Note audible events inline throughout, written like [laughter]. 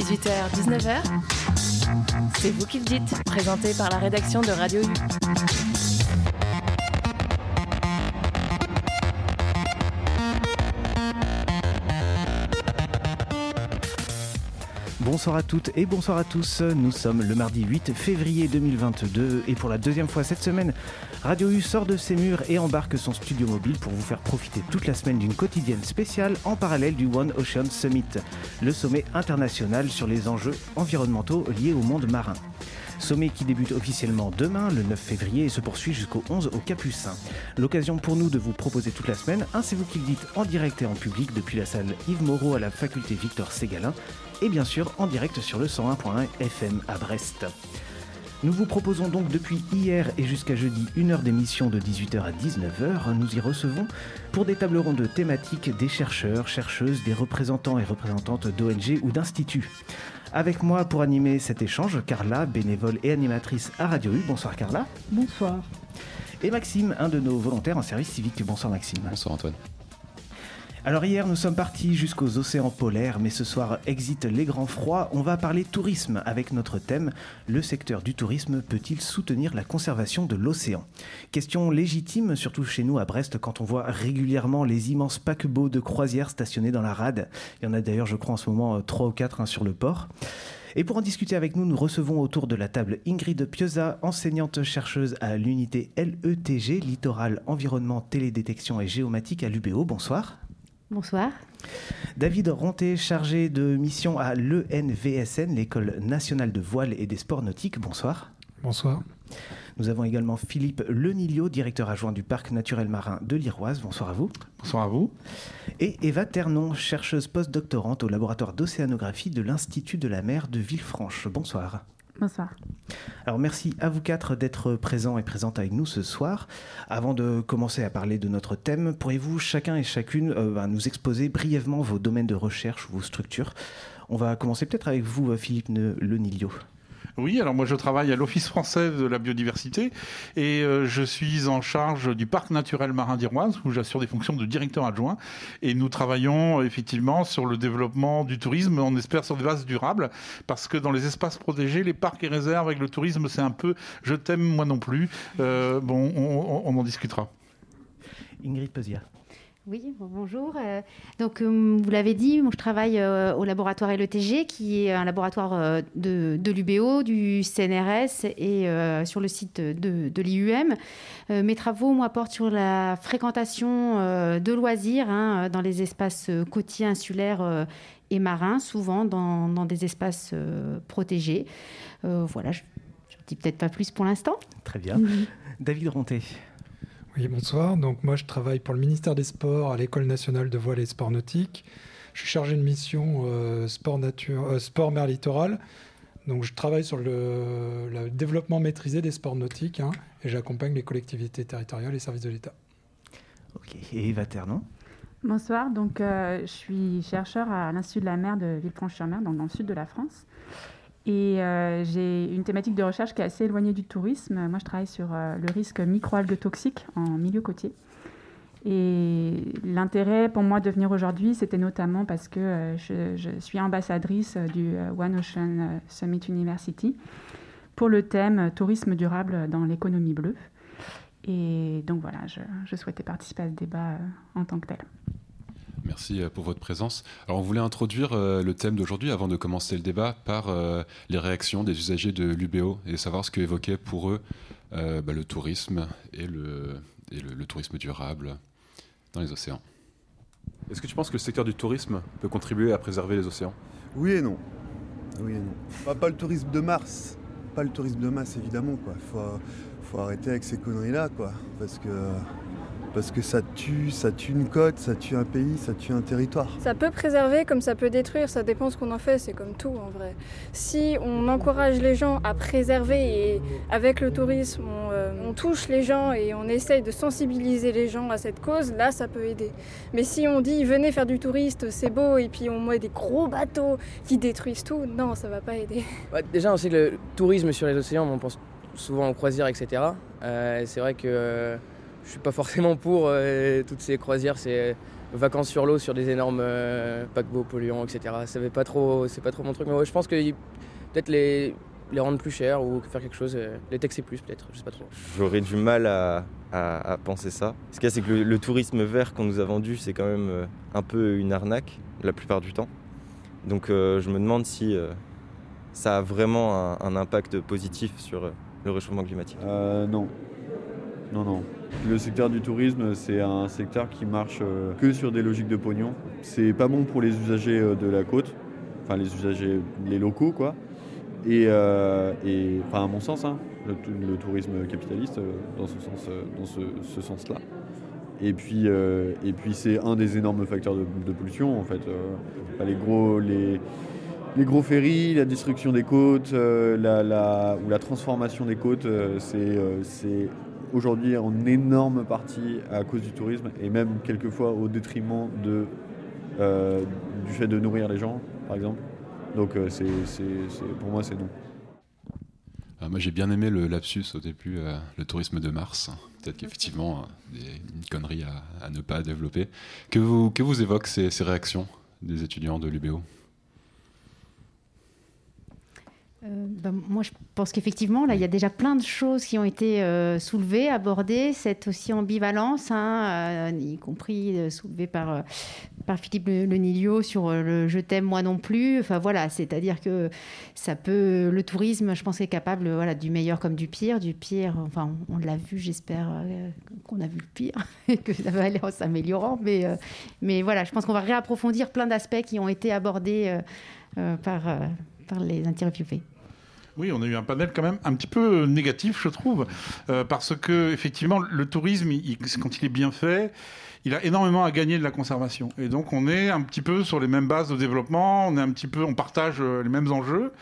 18h, 19h, c'est vous qui le dites, présenté par la rédaction de Radio U. Bonsoir à toutes et bonsoir à tous. Nous sommes le mardi 8 février 2022 et pour la deuxième fois cette semaine, Radio U sort de ses murs et embarque son studio mobile pour vous faire profiter toute la semaine d'une quotidienne spéciale en parallèle du One Ocean Summit, le sommet international sur les enjeux environnementaux liés au monde marin. Sommet qui débute officiellement demain, le 9 février, et se poursuit jusqu'au 11 au Capucin. L'occasion pour nous de vous proposer toute la semaine un C'est vous qui le dites en direct et en public depuis la salle Yves Moreau à la faculté Victor Ségalin, et bien sûr en direct sur le 101.1 FM à Brest. Nous vous proposons donc depuis hier et jusqu'à jeudi une heure d'émission de 18h à 19h. Nous y recevons pour des tables rondes thématiques des chercheurs, chercheuses, des représentants et représentantes d'ONG ou d'instituts. Avec moi pour animer cet échange, Carla, bénévole et animatrice à Radio U. Bonsoir Carla. Bonsoir. Et Maxime, un de nos volontaires en service civique. Bonsoir Maxime. Bonsoir Antoine. Alors hier nous sommes partis jusqu'aux océans polaires, mais ce soir exit les grands froids. On va parler tourisme avec notre thème Le secteur du tourisme peut-il soutenir la conservation de l'océan? Question légitime, surtout chez nous à Brest, quand on voit régulièrement les immenses paquebots de croisière stationnés dans la rade. Il y en a d'ailleurs, je crois, en ce moment trois ou quatre hein, sur le port. Et pour en discuter avec nous, nous recevons autour de la table Ingrid Pioza, enseignante chercheuse à l'unité LETG, Littoral, Environnement, Télédétection et Géomatique à l'UBO. Bonsoir. Bonsoir. David Ronté, chargé de mission à l'ENVSN, l'École nationale de voile et des sports nautiques. Bonsoir. Bonsoir. Nous avons également Philippe Lenilio, directeur adjoint du parc naturel marin de l'Iroise. Bonsoir à vous. Bonsoir à vous. Et Eva Ternon, chercheuse postdoctorante au laboratoire d'océanographie de l'Institut de la mer de Villefranche. Bonsoir. Bonsoir. Alors merci à vous quatre d'être présents et présentes avec nous ce soir. Avant de commencer à parler de notre thème, pourriez-vous chacun et chacune euh, bah, nous exposer brièvement vos domaines de recherche vos structures? On va commencer peut-être avec vous, Philippe Lenilio. Oui, alors moi je travaille à l'Office français de la biodiversité et euh, je suis en charge du parc naturel marin d'Iroise où j'assure des fonctions de directeur adjoint et nous travaillons effectivement sur le développement du tourisme, on espère sur des bases durables parce que dans les espaces protégés, les parcs et réserves avec le tourisme c'est un peu je t'aime moi non plus. Euh, bon, on, on, en discutera. Ingrid Pesia. Oui, bonjour. Euh, donc, euh, vous l'avez dit, moi, je travaille euh, au laboratoire LETG, qui est un laboratoire de, l'UBO, du CNRS et sur le site de, l'IUM. mes travaux, moi, portent sur la fréquentation de loisirs hein, dans les espaces côtiers, insulaires et marins, souvent dans, des espaces protégés. voilà, je ne dis peut-être pas plus pour l'instant. Très bien. [laughs] David Ronté. Oui, bonsoir. Donc moi, je travaille pour le ministère des Sports à l'École nationale de voile et sport nautique. Je suis chargé de mission euh, sport, nature, euh, sport mer littoral. Donc je travaille sur le, développement maîtrisé des sports nautiques hein, et j'accompagne les collectivités territoriales et services de l'État. Ok. Et Eva Ternon? Bonsoir. Donc euh, je suis chercheur à l'Institut de la mer de Villefranche-sur-Mer, dans le sud de la France. Et euh, j'ai une thématique de recherche qui est assez éloignée du tourisme. Moi, je travaille sur euh, le risque microalgues toxiques en milieu côtier. Et l'intérêt pour moi de venir aujourd'hui, c'était notamment parce que euh, je, suis ambassadrice du One Ocean Summit University pour le thème tourisme durable dans l'économie bleue. Et donc voilà, je, je souhaitais participer à ce débat en tant que tel. Merci euh, pour votre présence. Alors, on voulait introduire euh, le thème d'aujourd'hui avant de commencer le débat par euh, les réactions des usagers de l'UBO et savoir ce qu'évoquait pour eux bah, le tourisme et, le, le, tourisme durable dans les océans. Est-ce que tu penses que le secteur du tourisme peut contribuer à préserver les océans? Oui et non. Oui et non. Pas, pas, le tourisme de Mars. Pas le tourisme de masse, évidemment. Il faut, faut arrêter avec ces conneries-là. quoi. Parce que parce que ça tue, ça tue une côte, ça tue un pays, ça tue un territoire. Ça peut préserver comme ça peut détruire, ça dépend ce qu'on en fait, c'est comme tout en vrai. Si on encourage les gens à préserver et avec le tourisme on, euh, on touche les gens et on essaye de sensibiliser les gens à cette cause, là ça peut aider. Mais si on dit venez faire du touriste, c'est beau et puis on met des gros bateaux qui détruisent tout, non ça va pas aider. [laughs] déjà on sait que le tourisme sur les océans, on pense souvent aux croisières etc. Euh, c'est vrai que je suis pas forcément pour euh, toutes ces croisières. C'est vacances sur l'eau, sur des énormes paquebots polluants, etc. C'est pas trop, c'est pas trop mon truc. Mais je pense que peut-être les, les rendre plus chers ou faire quelque chose, les taxer plus peut-être, je sais pas trop. J'aurais du mal à, à, penser ça. Ce qu'il y a, c'est que le, tourisme vert qu'on nous a vendu, c'est quand même un peu une arnaque la plupart du temps. Donc je me demande si ça a vraiment un, impact positif sur euh, le réchauffement climatique euh, Non. Non, non. Le secteur du tourisme, c'est un secteur qui marche euh, que sur des logiques de pognon. C'est pas bon pour les usagers de la côte, enfin les usagers, les locaux, quoi. Et, enfin, à mon sens, hein, le, tourisme capitaliste, dans ce sens, dans ce, sens-là. Et puis, et puis c'est un des énormes facteurs de, pollution, en fait. les gros, les, les gros ferries, la destruction des côtes, euh, la, ou la transformation des côtes, euh, euh, c'est aujourd'hui en énorme partie à cause du tourisme et même quelquefois au détriment de, du fait de nourrir les gens, par exemple. Donc c'est, pour moi, c'est non. moi, j'ai bien aimé le lapsus au début, le tourisme de Mars. Peut-être qu'effectivement, une connerie à, ne pas développer. Que vous, que évoquent ces réactions des étudiants de l'UBO? Euh, ben, moi, je pense qu'effectivement, là, il y a déjà plein de choses qui ont été euh, soulevées, abordées. Cette aussi ambivalence, hein, euh, y compris soulevée par, Philippe Lenilio sur le je t'aime, moi non plus. Enfin, voilà, c'est-à-dire que ça peut. Le tourisme, je pense, est capable voilà, du meilleur comme du pire. Du pire, enfin, on, l'a vu, j'espère qu'on a vu le pire et [laughs] que ça va aller en s'améliorant. Mais, mais voilà, je pense qu'on va réapprofondir plein d'aspects qui ont été abordés par par les interviewés. Oui, on a eu un panel quand même un petit peu négatif, je trouve, euh, parce que effectivement, le tourisme, quand il est bien fait, il a énormément à gagner de la conservation. Et donc, on est un petit peu sur les mêmes bases de développement, on est un petit peu, on partage euh, les mêmes enjeux.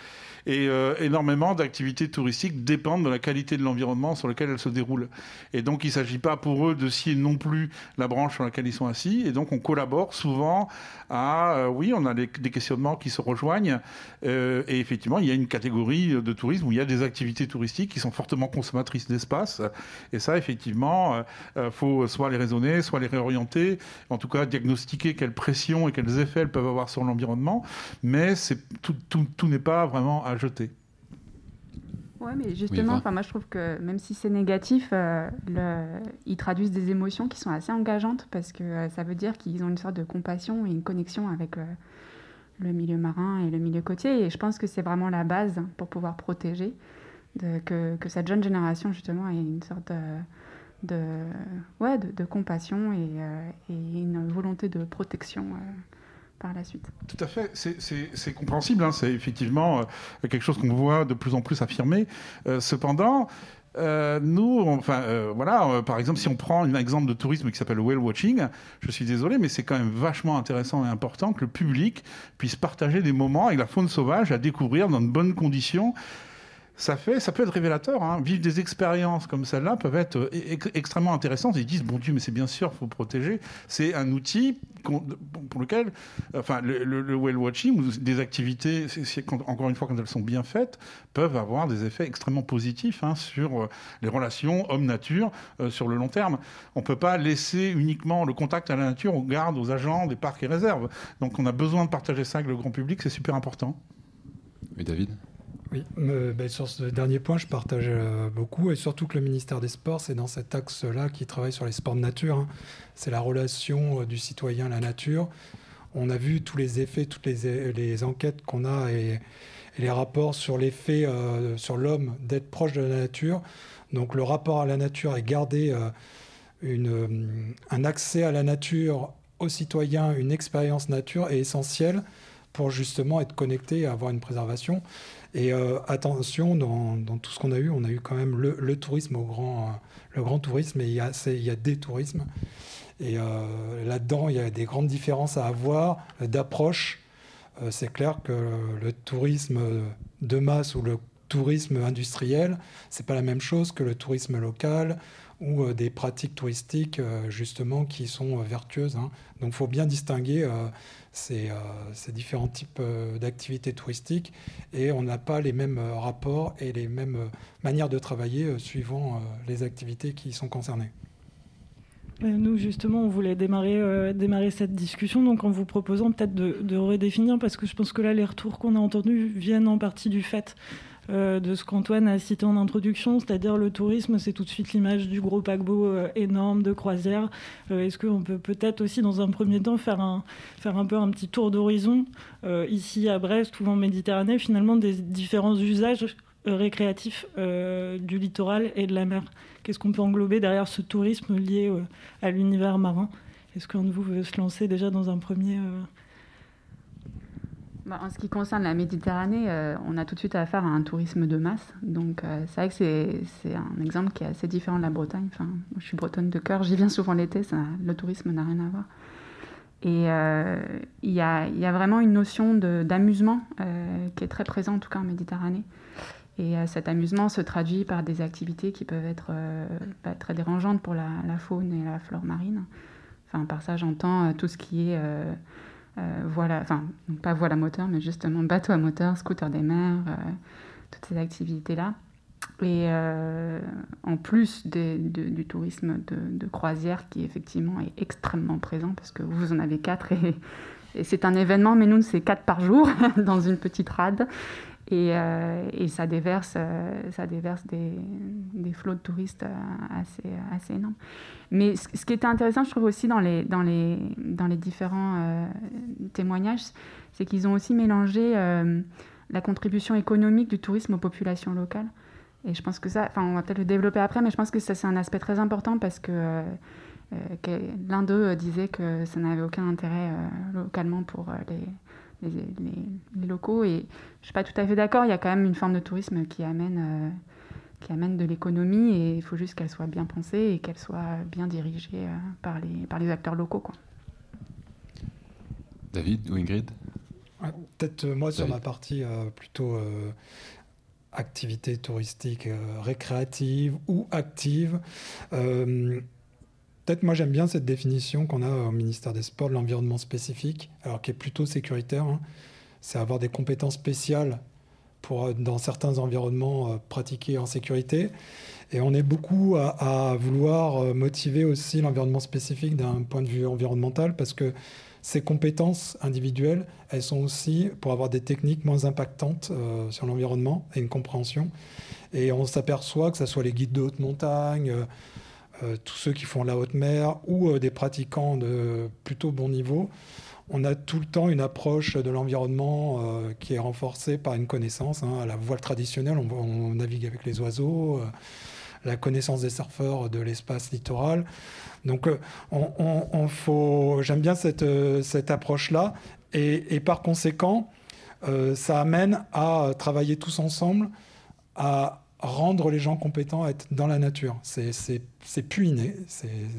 Et euh, énormément d'activités touristiques dépendent de la qualité de l'environnement sur lequel elles se déroulent. Et donc, il ne s'agit pas pour eux de scier non plus la branche sur laquelle ils sont assis. Et donc, on collabore souvent à, euh, oui, on a des, questionnements qui se rejoignent. Euh, et effectivement, il y a une catégorie de tourisme où il y a des activités touristiques qui sont fortement consommatrices d'espace. Et ça, effectivement, il faut soit les raisonner, soit les réorienter, en tout cas diagnostiquer quelles pressions et quels effets elles peuvent avoir sur l'environnement. Mais tout n'est pas vraiment à jeter. Oui, mais justement, enfin, moi je trouve que même si c'est négatif, euh, ils traduisent des émotions qui sont assez engageantes parce que euh, ça veut dire qu'ils ont une sorte de compassion et une connexion avec euh, le milieu marin et le milieu côtier. Et je pense que c'est vraiment la base pour pouvoir protéger, de, que, que, cette jeune génération justement ait une sorte de, de ouais, de, compassion et, et, une volonté de protection par la suite. Tout à fait, c'est compréhensible, hein. c'est effectivement euh, quelque chose qu'on voit de plus en plus affirmé. Euh, cependant, euh, nous, enfin, voilà, par exemple, si on prend un exemple de tourisme qui s'appelle whale watching, je suis désolé, mais c'est quand même vachement intéressant et important que le public puisse partager des moments avec la faune sauvage à découvrir dans de bonnes conditions ça, fait, ça peut être révélateur. Hein. Vivre des expériences comme celle-là peuvent être euh, extrêmement intéressantes. Ils disent, bon Dieu, mais c'est bien sûr, il faut protéger. C'est un outil pour lequel, enfin, le, whale watching ou des activités, encore une fois, quand elles sont bien faites, peuvent avoir des effets extrêmement positifs hein, sur euh, les relations homme-nature euh, sur le long terme. On ne peut pas laisser uniquement le contact à la nature aux gardes, aux agents des parcs et réserves. Donc on a besoin de partager ça avec le grand public, c'est super important. Et David? Oui, ben, sur ce dernier point, je partage euh, beaucoup, et surtout que le ministère des Sports, c'est dans cet axe-là qui travaille sur les sports de nature. Hein. C'est la relation euh, du citoyen à la nature. On a vu tous les effets, toutes les, enquêtes qu'on a et, les rapports sur l'effet euh, sur l'homme d'être proche de la nature. Donc le rapport à la nature et garder un accès à la nature aux citoyens, une expérience nature est essentiel pour justement être connecté et avoir une préservation. Et euh, attention, dans, tout ce qu'on a eu, on a eu quand même le, tourisme au grand, euh, le grand tourisme, et il y a, il y a des tourismes. Et euh, là-dedans, il y a des grandes différences à avoir d'approche. c'est clair que le tourisme de masse ou le tourisme industriel, c'est pas la même chose que le tourisme local ou des pratiques touristiques justement qui sont vertueuses. Hein. Donc, il faut bien distinguer ces, euh, différents types euh, d'activités touristiques et on n'a pas les mêmes euh, rapports et les mêmes manières de travailler suivant les activités qui sont concernées. Nous, justement, on voulait démarrer, cette discussion donc en vous proposant peut-être de, redéfinir, parce que je pense que là, les retours qu'on a entendus viennent en partie du fait euh, de ce qu'Antoine a cité en introduction, c'est-à-dire le tourisme, c'est tout de suite l'image du gros paquebot euh, énorme de croisière. Euh, est-ce qu'on peut peut-être aussi, dans un premier temps, faire un, faire un peu un petit tour d'horizon ici à Brest ou en Méditerranée, finalement, des différents usages récréatifs du littoral et de la mer? Qu'est-ce qu'on peut englober derrière ce tourisme lié à l'univers marin? Est-ce qu'un de vous veut se lancer déjà dans un premier en ce qui concerne la Méditerranée, euh, on a tout de suite affaire à un tourisme de masse. Donc euh, c'est vrai que c'est un exemple qui est assez différent de la Bretagne. Enfin, je suis bretonne de cœur, j'y viens souvent l'été, le tourisme n'a rien à voir. Et euh, il y, a, vraiment une notion d'amusement qui est très présente, en tout cas en Méditerranée. Et cet amusement se traduit par des activités qui peuvent être pas très dérangeantes pour la, la, faune et la flore marine. Enfin, par ça, j'entends tout ce qui est voilà, enfin, pas voile à moteur, mais justement bateau à moteur, scooter des mers, euh, toutes ces activités-là. Et euh, en plus du tourisme de, croisière qui effectivement est extrêmement présent, parce que vous en avez quatre et, et c'est un événement, mais nous c'est quatre par jour [laughs] dans une petite rade. Euh, et, ça déverse, euh, ça déverse des, flots de touristes euh, assez, assez énormes. Mais ce, qui était intéressant, je trouve aussi dans les, dans les, dans les différents témoignages, c'est qu'ils ont aussi mélangé la contribution économique du tourisme aux populations locales. Et je pense que ça, enfin, on va peut-être le développer après, mais je pense que ça, c'est un aspect très important parce que l'un d'eux disait que ça n'avait aucun intérêt localement pour les les, locaux. Et je ne suis pas tout à fait d'accord, il y a quand même une forme de tourisme qui amène, euh, qui amène de l'économie et il faut juste qu'elle soit bien pensée et qu'elle soit bien dirigée euh, par, les, par les acteurs locaux. Quoi. David ou Ingrid? Peut-être euh, moi sur ma partie plutôt activité touristique récréative ou active. Peut-être moi j'aime bien cette définition qu'on a au ministère des Sports de l'environnement spécifique, alors qui est plutôt sécuritaire. Hein. C'est avoir des compétences spéciales pour, euh, dans certains environnements, euh, pratiquer en sécurité. Et on est beaucoup à, vouloir euh, motiver aussi l'environnement spécifique d'un point de vue environnemental parce que ces compétences individuelles, elles sont aussi pour avoir des techniques moins impactantes sur l'environnement et une compréhension. Et on s'aperçoit que ce soit les guides de haute montagne, tous ceux qui font la haute mer ou euh, des pratiquants de plutôt bon niveau, on a tout le temps une approche de l'environnement euh, qui est renforcée par une connaissance. Hein. À la voile traditionnelle, on, navigue avec les oiseaux, la connaissance des surfeurs de l'espace littoral. Donc, j'aime bien cette, cette approche-là. Et, et, par conséquent, ça amène à travailler tous ensemble, à rendre les gens compétents à être dans la nature. C'est plus inné,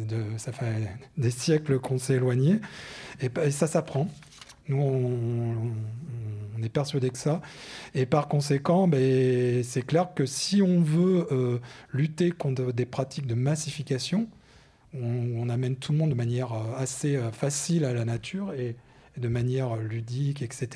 de, ça fait des siècles qu'on s'est éloigné, et, ça s'apprend. Nous, on, est persuadé que ça. Et par conséquent, ben, c'est clair que si on veut euh, lutter contre des pratiques de massification, on, amène tout le monde de manière euh, assez euh, facile à la nature et, de manière ludique, etc.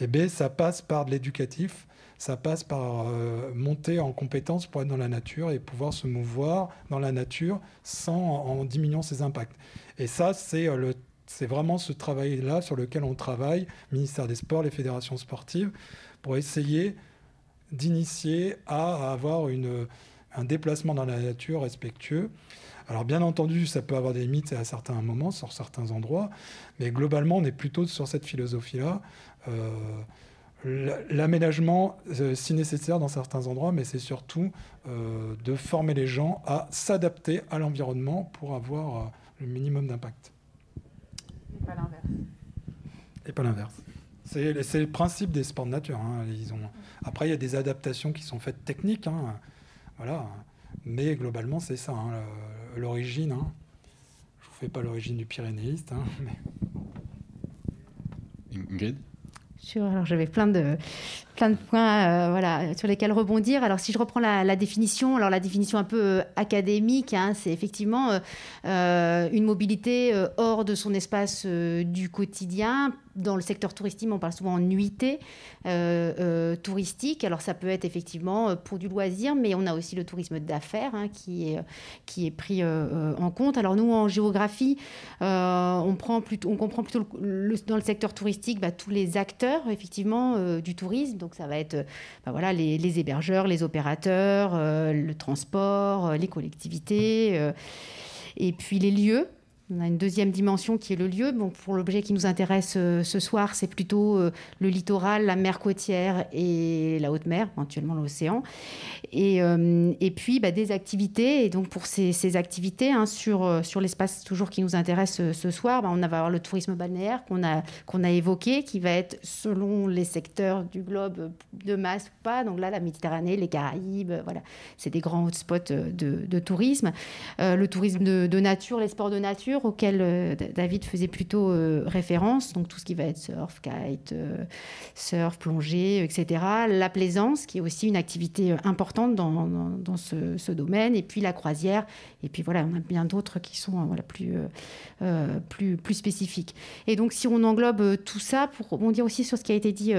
Et eh bien, ça passe par de l'éducatif ça passe par euh, monter en compétence pour être dans la nature et pouvoir se mouvoir dans la nature sans en, diminuant ses impacts. Et ça, c'est euh, c'est vraiment ce travail-là sur lequel on travaille, ministère des Sports, les fédérations sportives, pour essayer d'initier à avoir une, un déplacement dans la nature respectueux. Alors bien entendu, ça peut avoir des limites à certains moments, sur certains endroits, mais globalement, on est plutôt sur cette philosophie-là. Euh, l'aménagement, euh, si nécessaire dans certains endroits, mais c'est surtout euh, de former les gens à s'adapter à l'environnement pour avoir euh, le minimum d'impact. Et pas l'inverse. Et pas l'inverse. C'est le principe des sports de nature. Hein. Ils ont... Après, il y a des adaptations qui sont faites techniques. Hein. Voilà. Mais globalement, c'est ça. Hein, l'origine. Hein. Je ne vous fais pas l'origine du pyrénéiste. Mais... Ingrid? Alors j'avais plein de, plein de points euh, voilà, sur lesquels rebondir. Alors, si je reprends la, définition, alors la définition un peu euh, académique, hein, c'est effectivement euh, une mobilité hors de son espace du quotidien dans le secteur touristique, on parle souvent en nuitée touristique. Alors ça peut être effectivement pour du loisir, mais on a aussi le tourisme d'affaires hein, qui, est, qui est pris en compte. Alors nous, en géographie, on, prend on comprend plutôt dans le secteur touristique bah, tous les acteurs effectivement du tourisme. Donc ça va être bah, voilà, les, les, hébergeurs, les opérateurs, le transport, les collectivités et puis les lieux. On a une deuxième dimension qui est le lieu. Bon, pour l'objet qui nous intéresse euh, ce soir, c'est plutôt euh, le littoral, la mer côtière et la haute mer, éventuellement l'océan. Et, euh, puis bah, des activités. Et donc pour ces, activités, hein, sur, sur l'espace toujours qui nous intéresse ce soir, bah, on va avoir le tourisme balnéaire qu'on a, qu'on a évoqué, qui va être selon les secteurs du globe de masse ou pas. Donc là, la Méditerranée, les Caraïbes, voilà, c'est des grands hotspots de, tourisme. le tourisme de nature, les sports de nature auxquels euh, David faisait plutôt euh, référence, donc tout ce qui va être surf, kite, euh, surf, plongée, etc. La plaisance, qui est aussi une activité importante dans, dans, ce, domaine, et puis la croisière, et puis voilà, on a bien d'autres qui sont voilà, plus, plus, plus spécifiques. Et donc si on englobe tout ça, pour rebondir aussi sur ce qui a été dit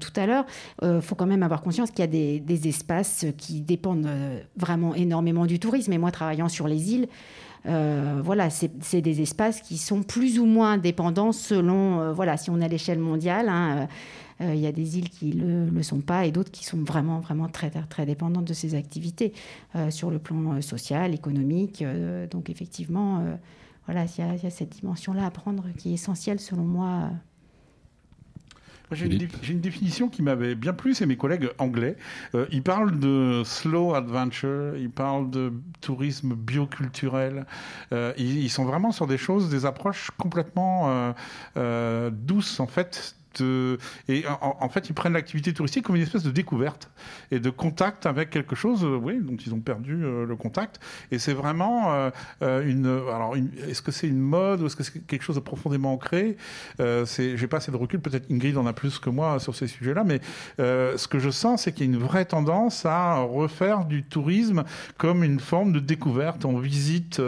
tout à l'heure, il faut quand même avoir conscience qu'il y a des espaces qui dépendent vraiment énormément du tourisme, et moi travaillant sur les îles, euh, voilà, c'est des espaces qui sont plus ou moins dépendants selon, euh, voilà, si on est à l'échelle mondiale. Hein, euh, il y a des îles qui ne le, sont pas et d'autres qui sont vraiment, vraiment très, très dépendantes de ces activités sur le plan social, économique. donc effectivement, voilà, il y, y, a cette dimension-là à prendre qui est essentielle selon moi j'ai une, définition qui m'avait bien plu, c'est mes collègues anglais. Euh, ils parlent de slow adventure, ils parlent de tourisme bioculturel. Euh, ils, sont vraiment sur des choses, des approches complètement euh, douces en fait et en, fait, ils prennent l'activité touristique comme une espèce de découverte et de contact avec quelque chose, euh, oui, dont ils ont perdu euh, le contact. Et c'est vraiment euh, une. Alors, est-ce que c'est une mode ou est-ce que c'est quelque chose de profondément ancré? J'ai pas assez de recul. Peut-être Ingrid en a plus que moi sur ces sujets-là, mais ce que je sens, c'est qu'il y a une vraie tendance à refaire du tourisme comme une forme de découverte. On visite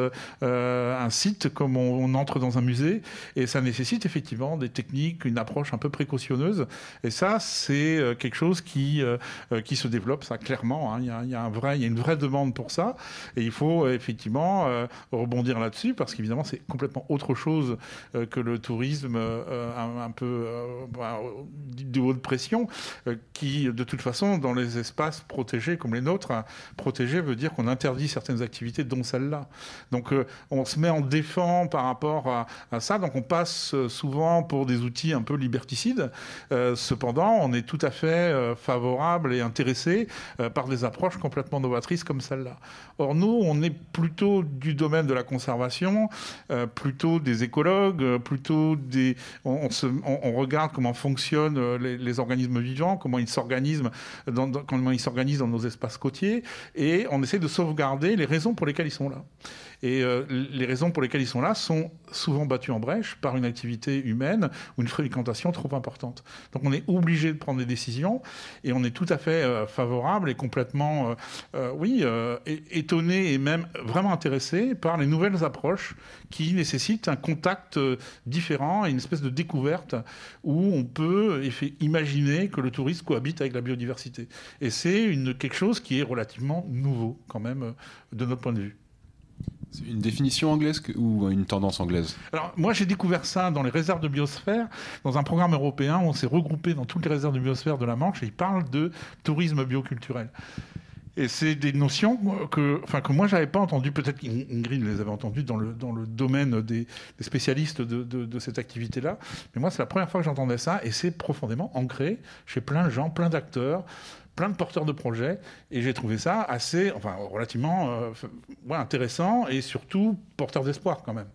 un site comme on, on entre dans un musée, et ça nécessite effectivement des techniques, une approche un peu précautionneuse. Et ça, c'est euh, quelque chose qui, euh, euh, qui se développe, ça, clairement. Hein. Il, y a, un vrai, il y a une vraie demande pour ça. Et il faut effectivement rebondir là-dessus, parce qu'évidemment, c'est complètement autre chose que le tourisme un, peu bah, de pression, qui, de toute façon, dans les espaces protégés comme les nôtres, hein, protégés veut dire qu'on interdit certaines activités, dont celle-là. Donc, on se met en défend par rapport à, à ça. Donc, on passe souvent pour des outils un peu liberticides euh, cependant, on est tout à fait euh, favorable et intéressé euh, par des approches complètement novatrices comme celle-là. Or, nous, on est plutôt du domaine de la conservation, plutôt des écologues, plutôt des. On, regarde comment fonctionnent les, organismes vivants, comment ils s'organisent comment ils s'organisent dans nos espaces côtiers, et on essaie de sauvegarder les raisons pour lesquelles ils sont là. Et euh, les raisons pour lesquelles ils sont là sont souvent battues en brèche par une activité humaine ou une fréquentation trop importante. Donc on est obligé de prendre des décisions et on est tout à fait euh, favorable et complètement, euh, oui, étonné et même vraiment intéressé par les nouvelles approches qui nécessitent un contact différent et une espèce de découverte où on peut imaginer que le tourisme cohabite avec la biodiversité. Et c'est quelque chose qui est relativement nouveau quand même de notre point de vue. Une définition anglaise ou une tendance anglaise Alors, moi, j'ai découvert ça dans les réserves de biosphère, dans un programme européen où on s'est regroupé dans toutes les réserves de biosphère de la Manche et ils parlent de tourisme bioculturel. Et c'est des notions que, enfin, que moi, j'avais pas entendues. Peut-être qu'Ingrid les avait entendues dans le, dans le domaine des, spécialistes de, de, cette activité-là. Mais moi, c'est la première fois que j'entendais ça et c'est profondément ancré chez plein de gens, plein d'acteurs plein de porteurs de projets et j'ai trouvé ça assez, enfin relativement euh, intéressant et surtout porteur d'espoir quand même.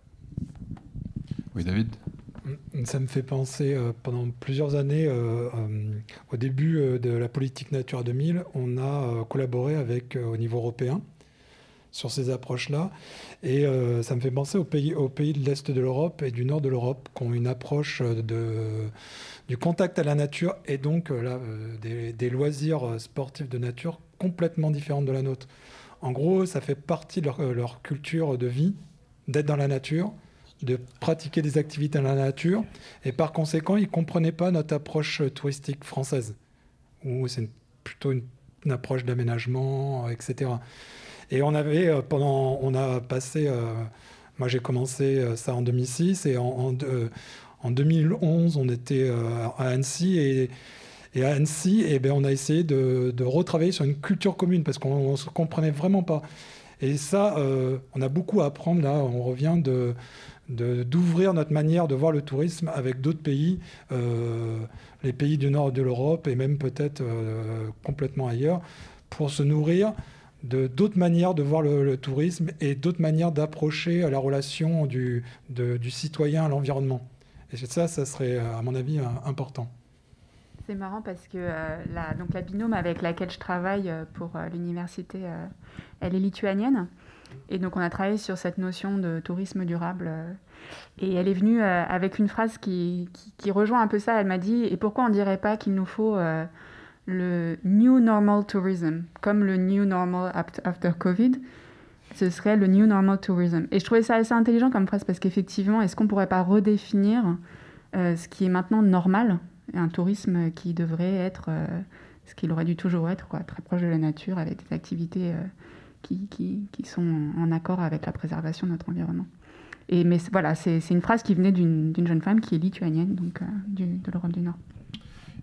Oui, David? Ça me fait penser, euh, pendant plusieurs années, euh, au début de la politique Nature 2000, on a collaboré avec, au niveau européen, sur ces approches-là. Et ça me fait penser aux pays, aux pays de l'Est de l'Europe et du Nord de l'Europe qui ont une approche de, du contact à la nature et donc là, des, des, loisirs sportifs de nature complètement différentes de la nôtre. En gros, ça fait partie de leur, culture de vie, d'être dans la nature, de pratiquer des activités dans la nature. Et par conséquent, ils ne comprenaient pas notre approche touristique française, où c'est plutôt une, approche d'aménagement, etc. Et on avait, euh, pendant, on a passé, euh, moi j'ai commencé euh, ça en 2006, et en, en, 2011, on était à Annecy, et, à Annecy, et eh ben, on a essayé de, retravailler sur une culture commune, parce qu'on ne se comprenait vraiment pas. Et ça, on a beaucoup à apprendre là, on revient d'ouvrir notre manière de voir le tourisme avec d'autres pays, euh, les pays du nord de l'Europe et même peut-être euh, complètement ailleurs, pour se nourrir de d'autres manières de voir le, tourisme et d'autres manières d'approcher la relation du citoyen à l'environnement. Et ça, ça serait, à mon avis, important. C'est marrant parce que la, donc la binôme avec laquelle je travaille pour l'université, elle est lituanienne. Et donc on a travaillé sur cette notion de tourisme durable. Euh, et elle est venue euh, avec une phrase qui, qui, rejoint un peu ça. Elle m'a dit, et pourquoi on ne dirait pas qu'il nous faut euh, le New Normal Tourism, comme le New Normal after Covid? Ce serait le New Normal Tourism. Et je trouvais ça assez intelligent comme phrase parce qu'effectivement, est-ce qu'on ne pourrait pas redéfinir ce qui est maintenant normal, un tourisme qui devrait être ce qu'il aurait dû toujours être, quoi, très proche de la nature, avec des activités qui, qui, qui, sont en accord avec la préservation de notre environnement. Et, mais voilà, c'est une phrase qui venait d'une jeune femme qui est lituanienne, donc euh, de l'Europe du Nord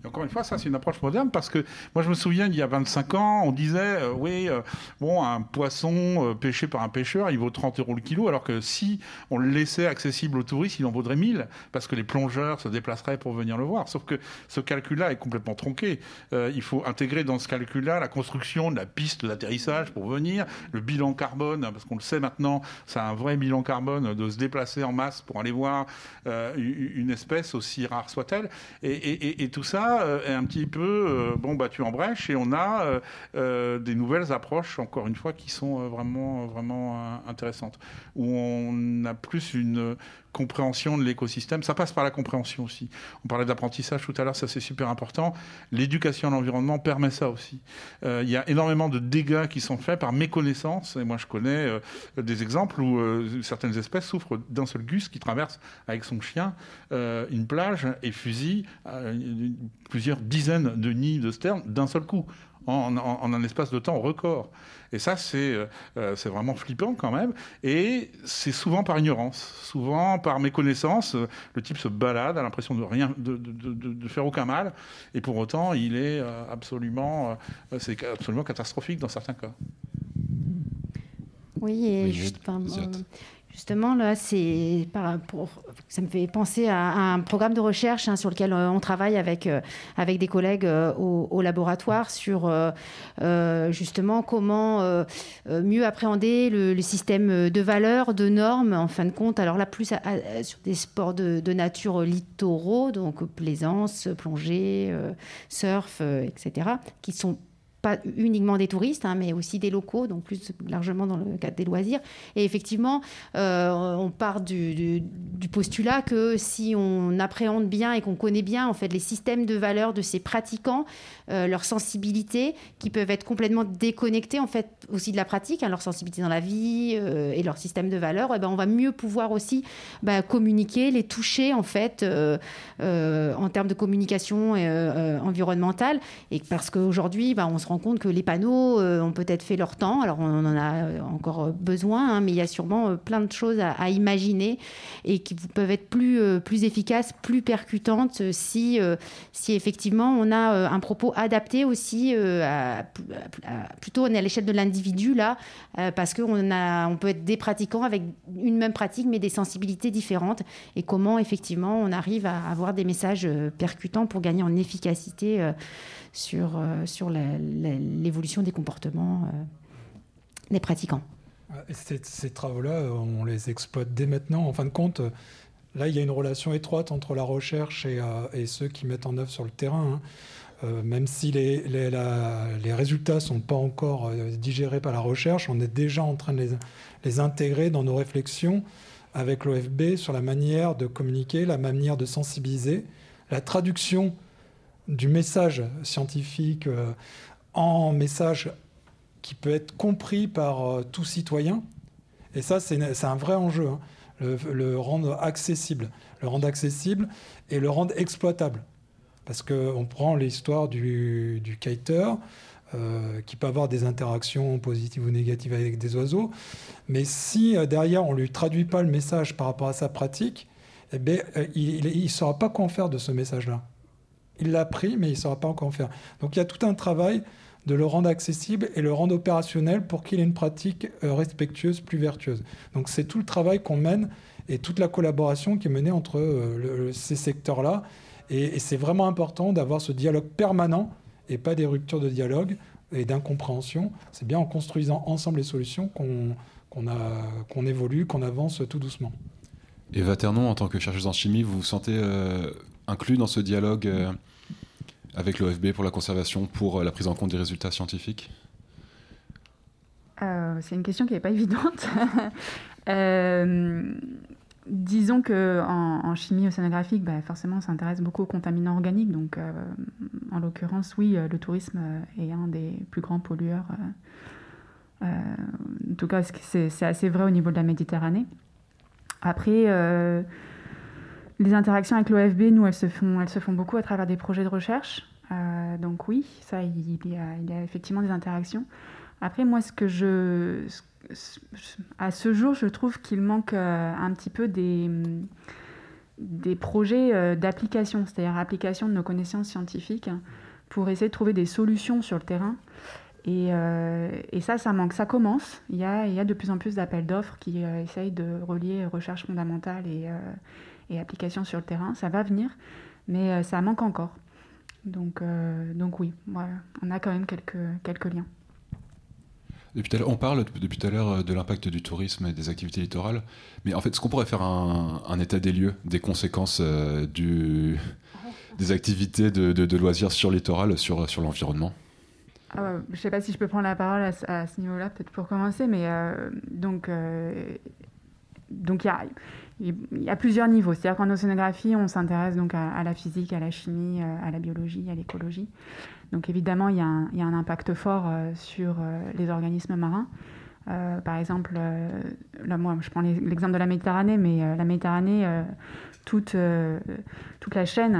encore une fois, ça c'est une approche moderne parce que moi je me souviens il y a 25 ans, on disait euh, oui, euh, bon, un poisson euh, pêché par un pêcheur, il vaut 30 euros le kilo, alors que si on le laissait accessible aux touristes, il en vaudrait 1000 parce que les plongeurs se déplaceraient pour venir le voir. Sauf que ce calcul-là est complètement tronqué. il faut intégrer dans ce calcul-là la construction de la piste d'atterrissage pour venir, le bilan carbone, parce qu'on le sait maintenant, c'est un vrai bilan carbone de se déplacer en masse pour aller voir une espèce aussi rare soit-elle. et tout ça, euh, est un petit peu euh, bon battu en brèche et on a euh, des nouvelles approches, encore une fois, qui sont vraiment, vraiment intéressantes, où on a plus une compréhension de l'écosystème. Ça passe par la compréhension aussi. On parlait d'apprentissage tout à l'heure, ça c'est super important. L'éducation à l'environnement permet ça aussi. il y a énormément de dégâts qui sont faits par méconnaissance. Et moi, je connais des exemples où certaines espèces souffrent d'un seul gus qui traverse avec son chien une plage et fusille plusieurs dizaines de nids de sternes d'un seul coup, en, un espace de temps record. Et ça, euh, euh, c'est vraiment flippant quand même. Et c'est souvent par ignorance, souvent par méconnaissance. Le type se balade, a l'impression de rien, de, de, faire aucun mal, et pour autant, il est euh, absolument, c'est absolument catastrophique dans certains cas. Oui, et juste, Justement, là, c'est pour, ça me fait penser à, un programme de recherche hein, sur lequel euh, on travaille avec, euh, des collègues euh, au, laboratoire sur justement comment mieux appréhender le, système de valeurs, de normes, en fin de compte. Alors là, plus sur des sports de, de, nature littoraux, donc plaisance, plongée, surf, etc., qui sont pas uniquement des touristes, hein, mais aussi des locaux, donc plus largement dans le cadre des loisirs. Et effectivement, euh, on part du, postulat que si on appréhende bien et qu'on connaît bien en fait les systèmes de valeurs de ces pratiquants, euh, leur sensibilité, qui peuvent être complètement déconnectés en fait aussi de la pratique, hein, leur sensibilité dans la vie euh, et leur système de valeurs, eh ben on va mieux pouvoir aussi bah, communiquer, les toucher en fait en termes de communication environnementale. Et parce qu'aujourd'hui, bah, on se rend compte que les panneaux euh, ont peut-être fait leur temps. Alors, on en a euh, encore besoin, hein, mais il y a sûrement euh, plein de choses à, imaginer et qui peuvent être plus, efficaces, plus percutantes si, si effectivement on a un propos adapté aussi, plutôt on est à l'échelle de l'individu là, parce qu'on on peut être des pratiquants avec une même pratique mais des sensibilités différentes et comment effectivement on arrive à avoir des messages percutants pour gagner en efficacité sur, euh, sur l'évolution des comportements euh, des pratiquants. ces, travaux-là, on les exploite dès maintenant. En fin de compte, là, il y a une relation étroite entre la recherche et, euh, ceux qui mettent en œuvre sur le terrain. Hein. même si les, les, résultats ne sont pas encore digérés par la recherche, on est déjà en train de les, les intégrer dans nos réflexions avec l'OFB sur la manière de communiquer, la manière de sensibiliser, la traduction du message scientifique en message qui peut être compris par tout citoyen. Et ça, c'est un vrai enjeu. Hein le, rendre accessible, le rendre accessible et le rendre exploitable. Parce qu'on prend l'histoire du, du euh, qui peut avoir des interactions positives ou négatives avec des oiseaux, mais si euh, derrière on ne lui traduit pas le message par rapport à sa pratique, eh bien, euh, il ne saura pas quoi en faire de ce message-là. Il l'a pris, mais il ne saura pas quoi en faire. Donc il y a tout un travail de le rendre accessible et le rendre opérationnel pour qu'il ait une pratique euh, respectueuse, plus vertueuse. Donc c'est tout le travail qu'on mène et toute la collaboration qui est menée entre euh, ces secteurs-là. Et, c'est vraiment important d'avoir ce dialogue permanent et pas des ruptures de dialogue et d'incompréhension. C'est bien en construisant ensemble les solutions qu'on évolue, qu'on avance tout doucement. Eva Ternon, en tant que chercheuse en chimie, vous vous sentez euh, inclus dans ce dialogue avec l'OFB pour la conservation, pour euh, la prise en compte des résultats scientifiques euh, C'est une question qui n'est pas évidente. [laughs] Euh, disons que en, chimie océanographique, bah, forcément, on s'intéresse beaucoup aux contaminants organiques. Donc, en l'occurrence, oui, le tourisme est un des plus grands pollueurs. en tout cas, c'est assez vrai au niveau de la Méditerranée. Après, les interactions avec l'OFB, nous, elles se, font, elles se font beaucoup à travers des projets de recherche. Euh, donc oui, ça, il y, a, effectivement des interactions. Après, moi, ce que je... À ce jour, je trouve qu'il manque euh, un petit peu des, des projets euh, d'application, c'est-à-dire application de nos connaissances scientifiques pour essayer de trouver des solutions sur le terrain. Et, et, ça, ça manque. Ça commence. Il y a, il y a de plus en plus d'appels d'offres qui essayent de relier recherche fondamentale et, et application sur le terrain. Ça va venir, mais euh, ça manque encore. Donc, euh, donc oui, on a quand même quelques, quelques liens. Depuis on parle depuis tout à l'heure de l'impact du tourisme et des activités littorales, mais en fait, est-ce qu'on pourrait faire un, état des lieux des conséquences euh, du, [laughs] des activités de, de, loisirs sur littoral, sur, sur l'environnement? Ah Je ne sais pas si je peux prendre la parole à, ce niveau-là, peut-être pour commencer, mais donc, donc il y a il y a plusieurs niveaux. C'est-à-dire qu'en océanographie, on s'intéresse donc à, la physique, à la chimie, euh, à la biologie, à l'écologie. Donc évidemment, il y, a un, impact fort euh, sur euh, les organismes marins. par exemple, moi, je prends l'exemple de la Méditerranée, mais la Méditerranée, toute, la chaîne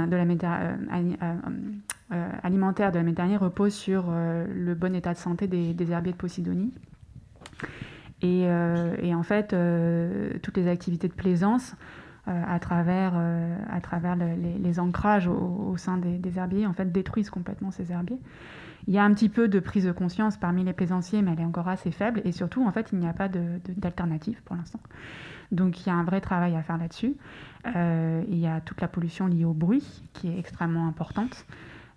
alimentaire de la Méditerranée repose sur le bon état de santé des, des herbiers de Posidonie. Euh, et, en fait, euh, toutes les activités de plaisance euh, à travers, les, ancrages au, sein des, herbiers en fait, détruisent complètement ces herbiers. Il y a un petit peu de prise de conscience parmi les plaisanciers, mais elle est encore assez faible. Et surtout, en fait, il n'y a pas d'alternative pour l'instant. Donc il y a un vrai travail à faire là-dessus. il y a toute la pollution liée au bruit qui est extrêmement importante.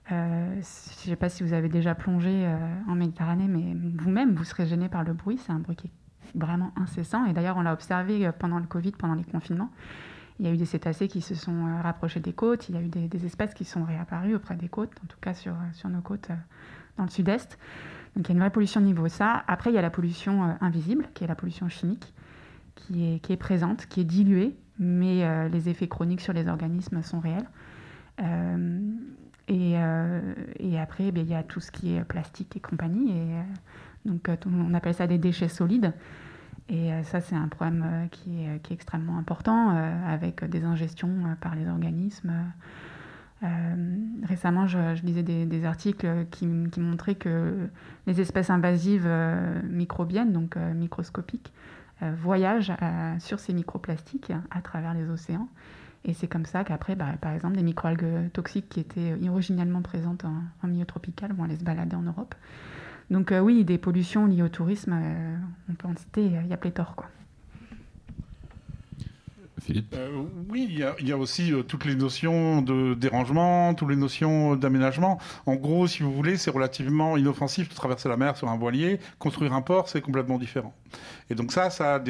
je ne sais pas si vous avez déjà plongé en Méditerranée, mais vous-même, vous serez gêné par le bruit. C'est un bruit qui est vraiment incessant. Et d'ailleurs, on l'a observé euh, pendant le Covid, pendant les confinements. Il y a eu des cétacés qui se sont euh, rapprochés des côtes, il y a eu des, espèces qui sont réapparues auprès des côtes, en tout cas sur, euh, sur nos côtes dans le sud-est. Donc il y a une vraie pollution au niveau de ça. Après, il y a la pollution invisible, qui est la pollution chimique, qui est, qui est présente, qui est diluée, mais les effets chroniques sur les organismes sont réels. et, et, après, eh il y a tout ce qui est plastique et compagnie. Et, donc on appelle ça des déchets solides. Et euh, ça, c'est un problème euh, qui est, qui est, extrêmement important, euh, avec des ingestions par les organismes. récemment, je, lisais des, articles qui, montraient que les espèces invasives microbiennes, donc microscopiques, voyagent sur ces microplastiques à travers les océans. Et c'est comme ça qu'après, bah, par exemple, des microalgues toxiques qui étaient originellement présentes en, en milieu tropical vont aller se balader en Europe. Donc euh, oui, des pollutions liées au tourisme, euh, on peut en citer, il y a pléthore. Quoi. Philippe Oui, il y, a, aussi toutes les notions de dérangement, toutes les notions d'aménagement. En gros, si vous voulez, c'est relativement inoffensif de traverser la mer sur un voilier. Construire un port, c'est complètement différent. Et donc ça, ça,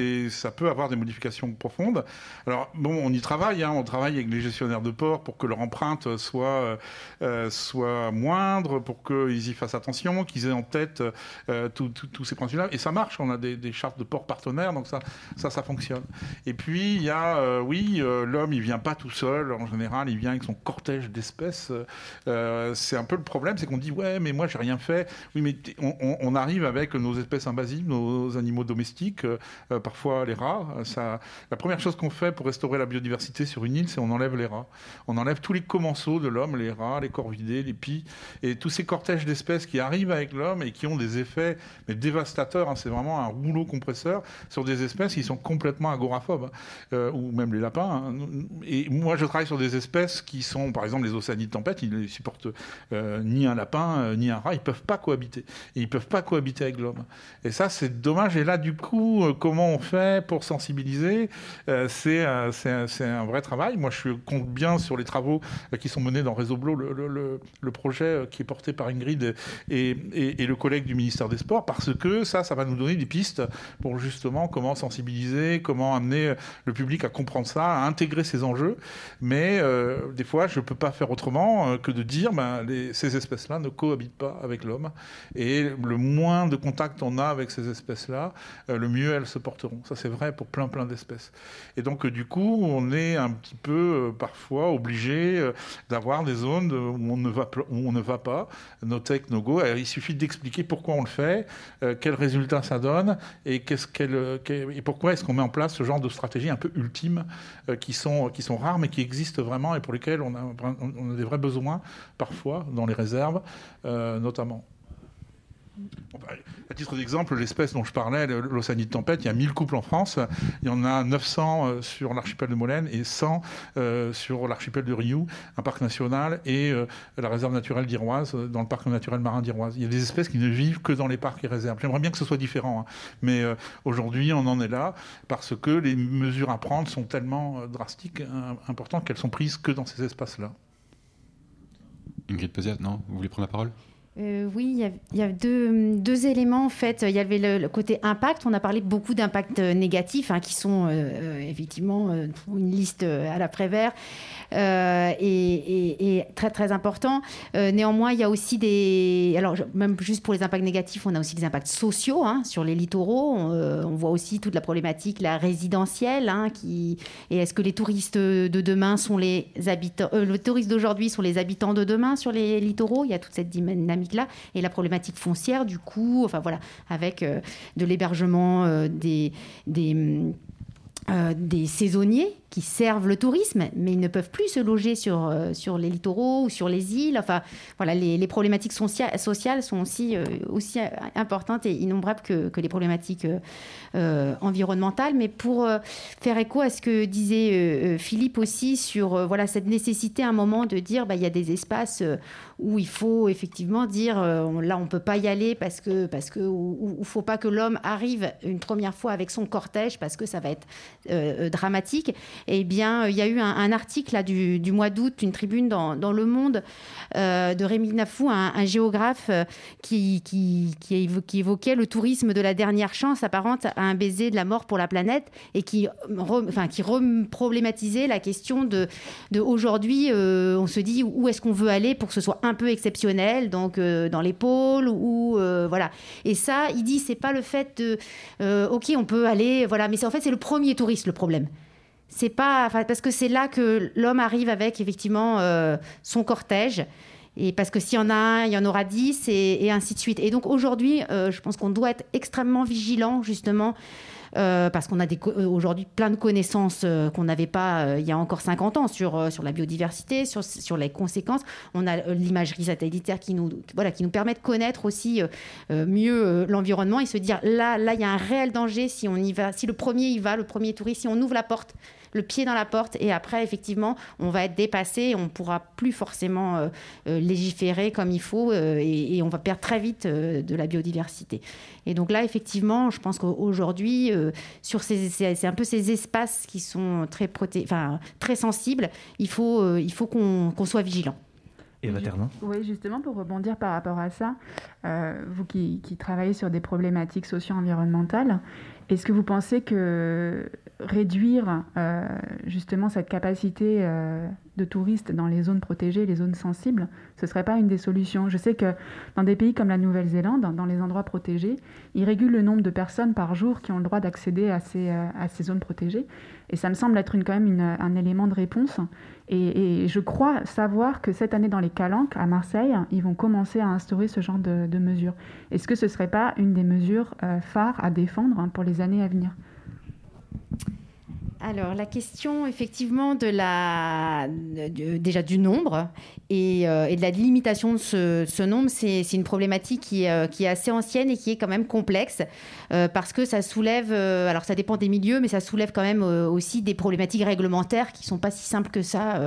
peut avoir des modifications profondes. Alors, bon, on y travaille, hein, on travaille avec les gestionnaires de ports pour que leur empreinte soit, euh, soit moindre, pour qu'ils y fassent attention, qu'ils aient en tête euh, tous ces principes-là. Et ça marche, on a des, des, chartes de ports partenaires, donc ça, ça, ça fonctionne. Et puis, il y a, euh, oui, euh, l'homme, il vient pas tout seul, en général, il vient avec son cortège d'espèces. Euh, c'est un peu le problème, c'est qu'on dit, ouais, mais moi, j'ai rien fait. Oui, mais on, arrive avec nos espèces invasives, nos animaux domestiques, parfois les rats. La première chose qu'on fait pour restaurer la biodiversité sur une île, c'est on enlève les rats. On enlève tous les commensaux de l'homme, les rats, les corvidés, les pies, et tous ces cortèges d'espèces qui arrivent avec l'homme et qui ont des effets mais dévastateurs. Hein, c'est vraiment un rouleau compresseur sur des espèces qui sont complètement agoraphobes, hein, ou même les lapins. Hein. Et moi, je travaille sur des espèces qui sont, par exemple, les océanides tempêtes, ils ne supportent euh, ni un lapin, euh, ni un rat, ils ne peuvent pas cohabiter. Et ils ne peuvent pas cohabiter avec l'homme. Et ça, c'est dommage. Et là, du coup, comment on fait pour sensibiliser C'est un vrai travail. Moi, je compte bien sur les travaux qui sont menés dans Réseau Bleu, le, le, le, projet qui est porté par Ingrid et, et, et, le collègue du ministère des Sports, parce que ça, ça va nous donner des pistes pour justement comment sensibiliser, comment amener le public à comprendre ça, à intégrer ces enjeux. Mais euh, des fois, je ne peux pas faire autrement euh, que de dire ben, ces espèces-là ne cohabitent pas avec l'homme. Et le moins de contact on a avec ces espèces-là, euh, le mieux elles se porteront. Ça, c'est vrai pour plein, plein d'espèces. Et donc, du coup, on est un petit peu parfois obligé d'avoir des zones où on ne va, pas, no take, no go. Il suffit d'expliquer pourquoi on le fait, quels résultats ça donne et pourquoi est-ce qu'on met en place ce genre de stratégie un peu ultime euh, qui, sont, qui sont rares mais qui existent vraiment et pour lesquelles on a, on a des vrais besoins parfois dans les réserves euh, notamment. À titre d'exemple, l'espèce dont je parlais, l'océanide tempête, il y a 1000 couples en France. Il y en a 900 euh, sur l'archipel de Molène et 100 euh, sur l'archipel de Riou, un parc national, et euh, la réserve naturelle d'Iroise, dans le parc naturel marin d'Iroise. Il y a des espèces qui ne vivent que dans les parcs et réserves. J'aimerais bien que ce soit différent, hein. mais aujourd'hui, on en est là parce que les mesures à prendre sont tellement drastiques, importantes, qu'elles sont prises que dans ces espaces-là. Ingrid Peziat, non? Vous voulez prendre la parole? Euh, oui, il y, a, deux, éléments en fait. Il y avait le, côté impact. On a parlé beaucoup d'impacts négatifs hein, qui sont euh, effectivement euh, une liste à l'après-vert euh, et, très très important. Euh, néanmoins, il y a aussi des. Alors, même juste pour les impacts négatifs, on a aussi des impacts sociaux hein, sur les littoraux. On, voit aussi toute la problématique, la résidentielle. Hein. Et est-ce que les touristes de demain sont les habitants. le touristes d'aujourd'hui sont les habitants de demain sur les littoraux? Il y a toute cette dynamique et la problématique foncière du coup, enfin voilà, avec euh, de l'hébergement euh, euh, des saisonniers qui servent le tourisme, mais ils ne peuvent plus se loger sur, euh, sur les littoraux ou sur les îles. Enfin, voilà, les, problématiques socia sociales sont aussi, euh, aussi importantes et innombrables que, que les problématiques euh, environnementales. Mais pour faire écho à ce que disait Philippe aussi sur voilà, cette nécessité à un moment de dire bah, y a des espaces où il faut effectivement dire là on peut pas y aller parce que parce que faut pas que l'homme arrive une première fois avec son cortège parce que ça va être dramatique eh bien, il y a eu un, article là, du, mois d'août, une tribune dans, Le Monde euh, de Rémi Nafou, un, géographe euh, qui, qui, qui, évo qui, évoquait le tourisme de la dernière chance apparente à un baiser de la mort pour la planète et qui, re, enfin, qui la question de, aujourd'hui, euh, on se dit où est-ce qu'on veut aller pour que ce soit un peu exceptionnel, donc euh, dans les pôles ou euh, voilà. Et ça, il dit c'est pas le fait de, euh, ok, on peut aller, voilà, mais en fait c'est le premier touriste le problème c'est pas parce que c'est là que l'homme arrive avec effectivement euh, son cortège et parce que s'il y en a un, il y en aura dix et, ainsi de suite. Et donc aujourd'hui, euh, je pense qu'on doit être extrêmement vigilant justement. Euh, parce qu'on a aujourd'hui plein de connaissances qu'on n'avait pas il y a encore 50 ans sur, sur la biodiversité, sur, sur les conséquences. On a l'imagerie satellitaire qui nous, voilà, qui nous permet de connaître aussi mieux l'environnement et se dire là, là, il y a un réel danger si on y va, si le premier y va, le premier touriste, si on ouvre la porte le pied dans la porte et après, effectivement, on va être dépassé, on ne pourra plus forcément légiférer comme il faut et, et, on va perdre très vite de la biodiversité. Et donc là, effectivement, je pense qu'aujourd'hui, sur ces, c'est un peu ces espaces qui sont très, proté... enfin, très sensibles, il faut, il faut qu'on soit vigilant. Et Oui, justement, pour rebondir par rapport à ça, euh, vous qui, qui, travaillez sur des problématiques socio-environnementales, est-ce que vous pensez que réduire euh, justement cette capacité euh, de touristes dans les zones protégées, les zones sensibles, ce ne serait pas une des solutions? Je sais que dans des pays comme la Nouvelle-Zélande, dans les endroits protégés, ils régulent le nombre de personnes par jour qui ont le droit d'accéder à ces, à ces zones protégées. Et ça me semble être une, quand même un élément de réponse. Et, je crois savoir que cette année dans les Calanques, à Marseille, ils vont commencer à instaurer ce genre de, mesures. Est-ce que ce ne serait pas une des mesures euh, phares à défendre hein, pour les à venir alors, la question, effectivement, de la, déjà du nombre et, euh, et, de la limitation de ce, nombre, c'est une problématique qui, euh, qui, est assez ancienne et qui est quand même complexe euh, parce que ça soulève, alors ça dépend des milieux, mais ça soulève quand même aussi des problématiques réglementaires qui sont pas si simples que ça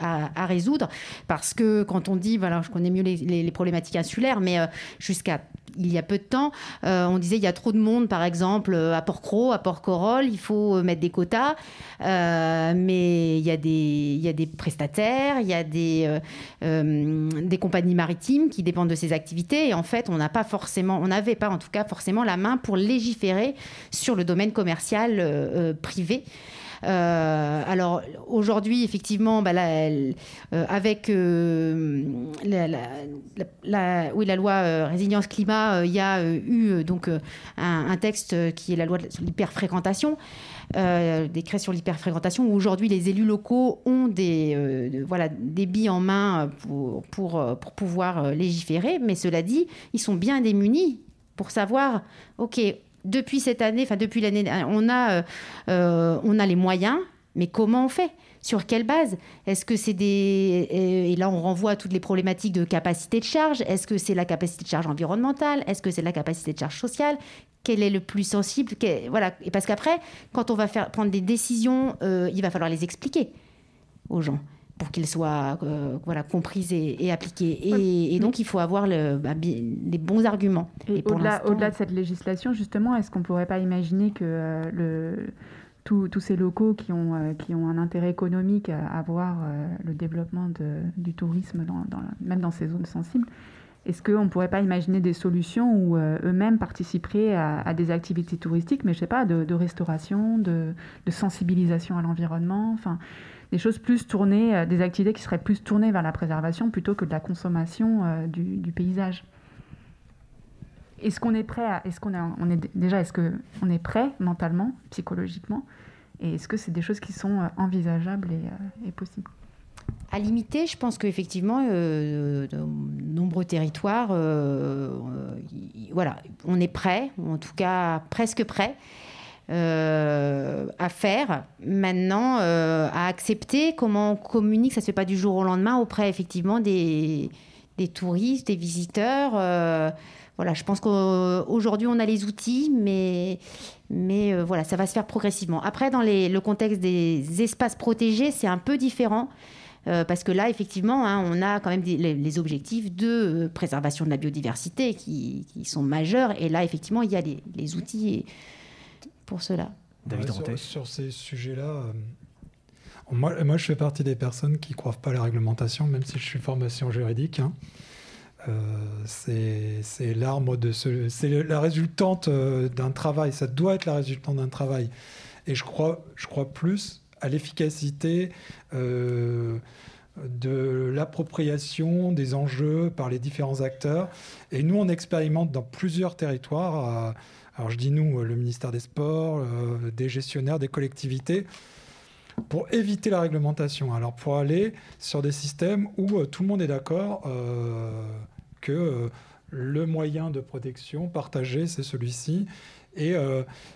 à, résoudre. Parce que quand on dit, voilà, je connais mieux les problématiques insulaires, mais jusqu'à il y a peu de temps, on disait il y a trop de monde, par exemple, à Port-Cros, à Port-Corol, il faut mettre des quotas. Euh, mais il y, a des, il y a des prestataires, il y a des, euh, euh, des compagnies maritimes qui dépendent de ces activités. Et en fait, on n'a pas forcément, on n'avait pas en tout cas forcément la main pour légiférer sur le domaine commercial privé. Alors aujourd'hui, effectivement, bah, avec la, la, oui, la loi résilience climat, il y a eu donc un, texte qui est la loi de l'hyperfréquentation. Euh, décret sur l'hyperfréquentation, où aujourd'hui les élus locaux ont des, euh, voilà, des billes en main pour, pour, euh, pour pouvoir légiférer. Mais cela dit, ils sont bien démunis pour savoir, OK, depuis cette année, enfin depuis l'année, on a, on a les moyens, mais comment on fait? Sur quelle base? Est-ce que c'est des... Et là, on renvoie à toutes les problématiques de capacité de charge. Est-ce que c'est la capacité de charge environnementale? Est-ce que c'est la capacité de charge sociale? Quel est le plus sensible, voilà. Et parce qu'après, quand on va faire prendre des décisions, euh, il va falloir les expliquer aux gens pour qu'ils soient euh, voilà, comprises et, appliquées. Et, donc, il faut avoir le, bah, les bons arguments. Et, au-delà, au-delà de cette législation, justement, est-ce qu'on ne pourrait pas imaginer que euh, le, tous ces locaux qui ont, qui ont un intérêt économique à, voir le développement de, du tourisme, dans, même dans ces zones sensibles, est-ce qu'on ne pourrait pas imaginer des solutions où euh, eux-mêmes participeraient à, des activités touristiques, mais je ne sais pas, de, restauration, de, sensibilisation à l'environnement, enfin, des choses plus tournées, euh, des activités qui seraient plus tournées vers la préservation plutôt que de la consommation euh, du, paysage Est-ce qu'on est prêt à, est-ce qu'on on est déjà, est-ce qu'on est prêt mentalement, psychologiquement, et est-ce que c'est des choses qui sont envisageables et possibles? À limiter, je pense qu'effectivement, euh, de nombreux territoires, euh, voilà, on est prêt, en tout cas presque prêt. Euh, à faire maintenant, à accepter comment on communique, ça ne se fait pas du jour au lendemain auprès effectivement des, des touristes, des visiteurs. voilà, je pense qu'aujourd'hui on a les outils, mais, mais voilà, ça va se faire progressivement. Après, dans les, le contexte des espaces protégés, c'est un peu différent. Euh, parce que là, effectivement, hein, on a quand même les, objectifs de euh, préservation de la biodiversité qui, sont majeurs. Et là, effectivement, il y a les, outils pour cela. David sur, ces sujets-là, euh, moi, moi, je fais partie des personnes qui ne croient pas à la réglementation, même si je suis formation juridique. Hein. c'est l'arme de ce, c'est la résultante d'un travail. Ça doit être la résultante d'un travail. Et je crois, je crois plus à l'efficacité euh, de l'appropriation des enjeux par les différents acteurs. Et nous, on expérimente dans plusieurs territoires. Alors je dis nous, le ministère des Sports, euh, des gestionnaires, des collectivités, pour éviter la réglementation. Alors pour aller sur des systèmes où euh, tout le monde est d'accord que le moyen de protection partagé, c'est celui-ci. Et,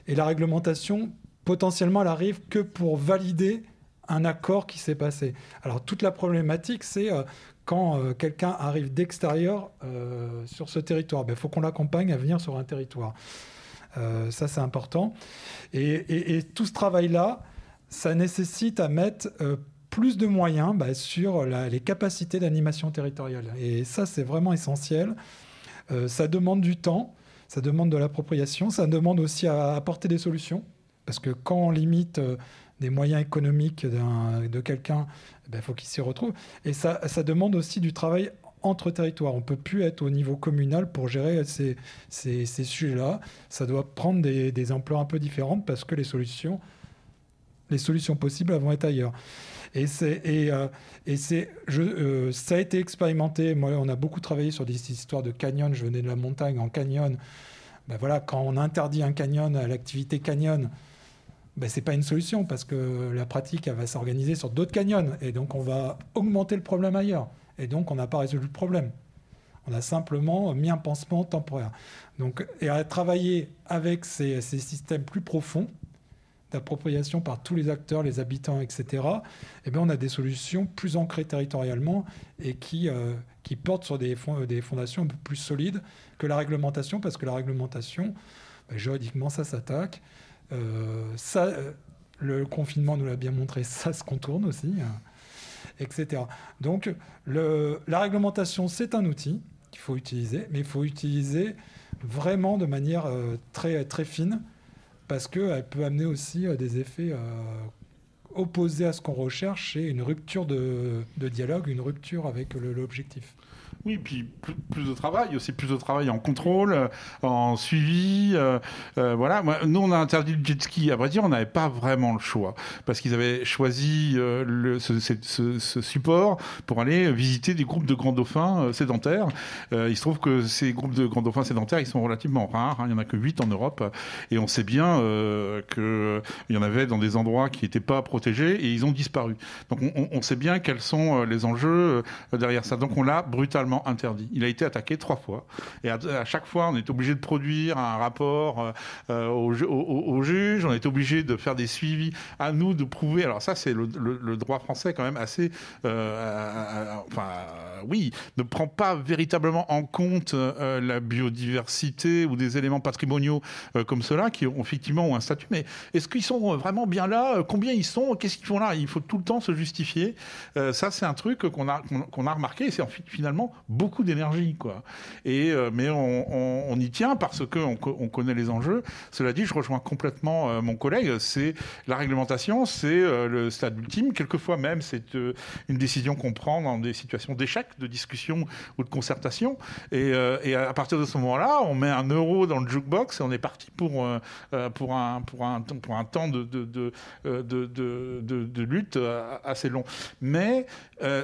et, la réglementation potentiellement, elle arrive que pour valider un accord qui s'est passé. Alors toute la problématique, c'est euh, quand euh, quelqu'un arrive d'extérieur euh, sur ce territoire, il ben, faut qu'on l'accompagne à venir sur un territoire. Ça, c'est important. Et, tout ce travail-là, ça nécessite à mettre plus de moyens bah, sur les capacités d'animation territoriale. Et ça, c'est vraiment essentiel. ça demande du temps, ça demande de l'appropriation, ça demande aussi à apporter des solutions. Parce que quand on limite des moyens économiques de quelqu'un, il eh ben, faut qu'il s'y retrouve. Et ça, ça demande aussi du travail entre territoires. On ne peut plus être au niveau communal pour gérer ces, ces, sujets-là. Ça doit prendre des, des, ampleurs un peu différentes parce que les solutions, les solutions possibles vont être ailleurs. Et, c'est, et, euh, et c'est, je, euh, ça a été expérimenté. Moi, on a beaucoup travaillé sur des histoires de canyon. Je venais de la montagne en canyon. Ben voilà, quand on interdit un canyon à l'activité canyon, ben, ce n'est pas une solution parce que la pratique va s'organiser sur d'autres canyons et donc on va augmenter le problème ailleurs. Et donc on n'a pas résolu le problème. On a simplement mis un pansement temporaire. Donc, et à travailler avec ces, systèmes plus profonds d'appropriation par tous les acteurs, les habitants, etc., eh bien, on a des solutions plus ancrées territorialement et qui, euh, portent sur des, des fondations un peu plus solides que la réglementation, parce que la réglementation, ben, juridiquement, ça s'attaque. Euh, ça, euh, le confinement nous l'a bien montré, ça se contourne aussi, hein, etc. Donc la réglementation, c'est un outil qu'il faut utiliser, mais il faut utiliser vraiment de manière euh, très, très fine, parce qu'elle peut amener aussi des effets opposés à ce qu'on recherche et une rupture de dialogue, une rupture avec l'objectif. Oui, puis plus, de travail, aussi plus de travail en contrôle, euh, en suivi. Euh, euh, voilà. nous, on a interdit le jet ski. À vrai dire, on n'avait pas vraiment le choix parce qu'ils avaient choisi le, ce, support pour aller visiter des groupes de grands dauphins sédentaires. il se trouve que ces groupes de grands dauphins sédentaires, ils sont relativement rares. Hein. il n'y en a que 8 en Europe. Et on sait bien qu'il y en avait dans des endroits qui n'étaient pas protégés et ils ont disparu. Donc on, on sait bien quels sont les enjeux derrière ça. Donc on l'a brutalement interdit. Il a été attaqué trois fois. Et à, chaque fois, on est obligé de produire un rapport euh, euh, au, juge, on est obligé de faire des suivis, à nous de prouver. Alors ça, c'est le, droit français quand même assez... Euh, enfin, oui, ne prend pas véritablement en compte la biodiversité ou des éléments patrimoniaux comme cela qui ont effectivement un statut. Mais est-ce qu'ils sont vraiment bien là? Combien ils sont? Qu'est-ce qu'ils font là? Il faut tout le temps se justifier. ça, c'est un truc qu'on a, qu'on a remarqué. C'est finalement beaucoup d'énergie, quoi. Et euh, mais on, y tient parce que on, on, connaît les enjeux. Cela dit, je rejoins complètement euh, mon collègue. C'est la réglementation, c'est euh, le stade ultime. Quelquefois même, c'est une décision qu'on prend dans des situations d'échec, de discussion ou de concertation. Et, à partir de ce moment-là, on met un euro dans le jukebox et on est parti pour pour un pour un pour un temps de de, de, de, de lutte assez long. Mais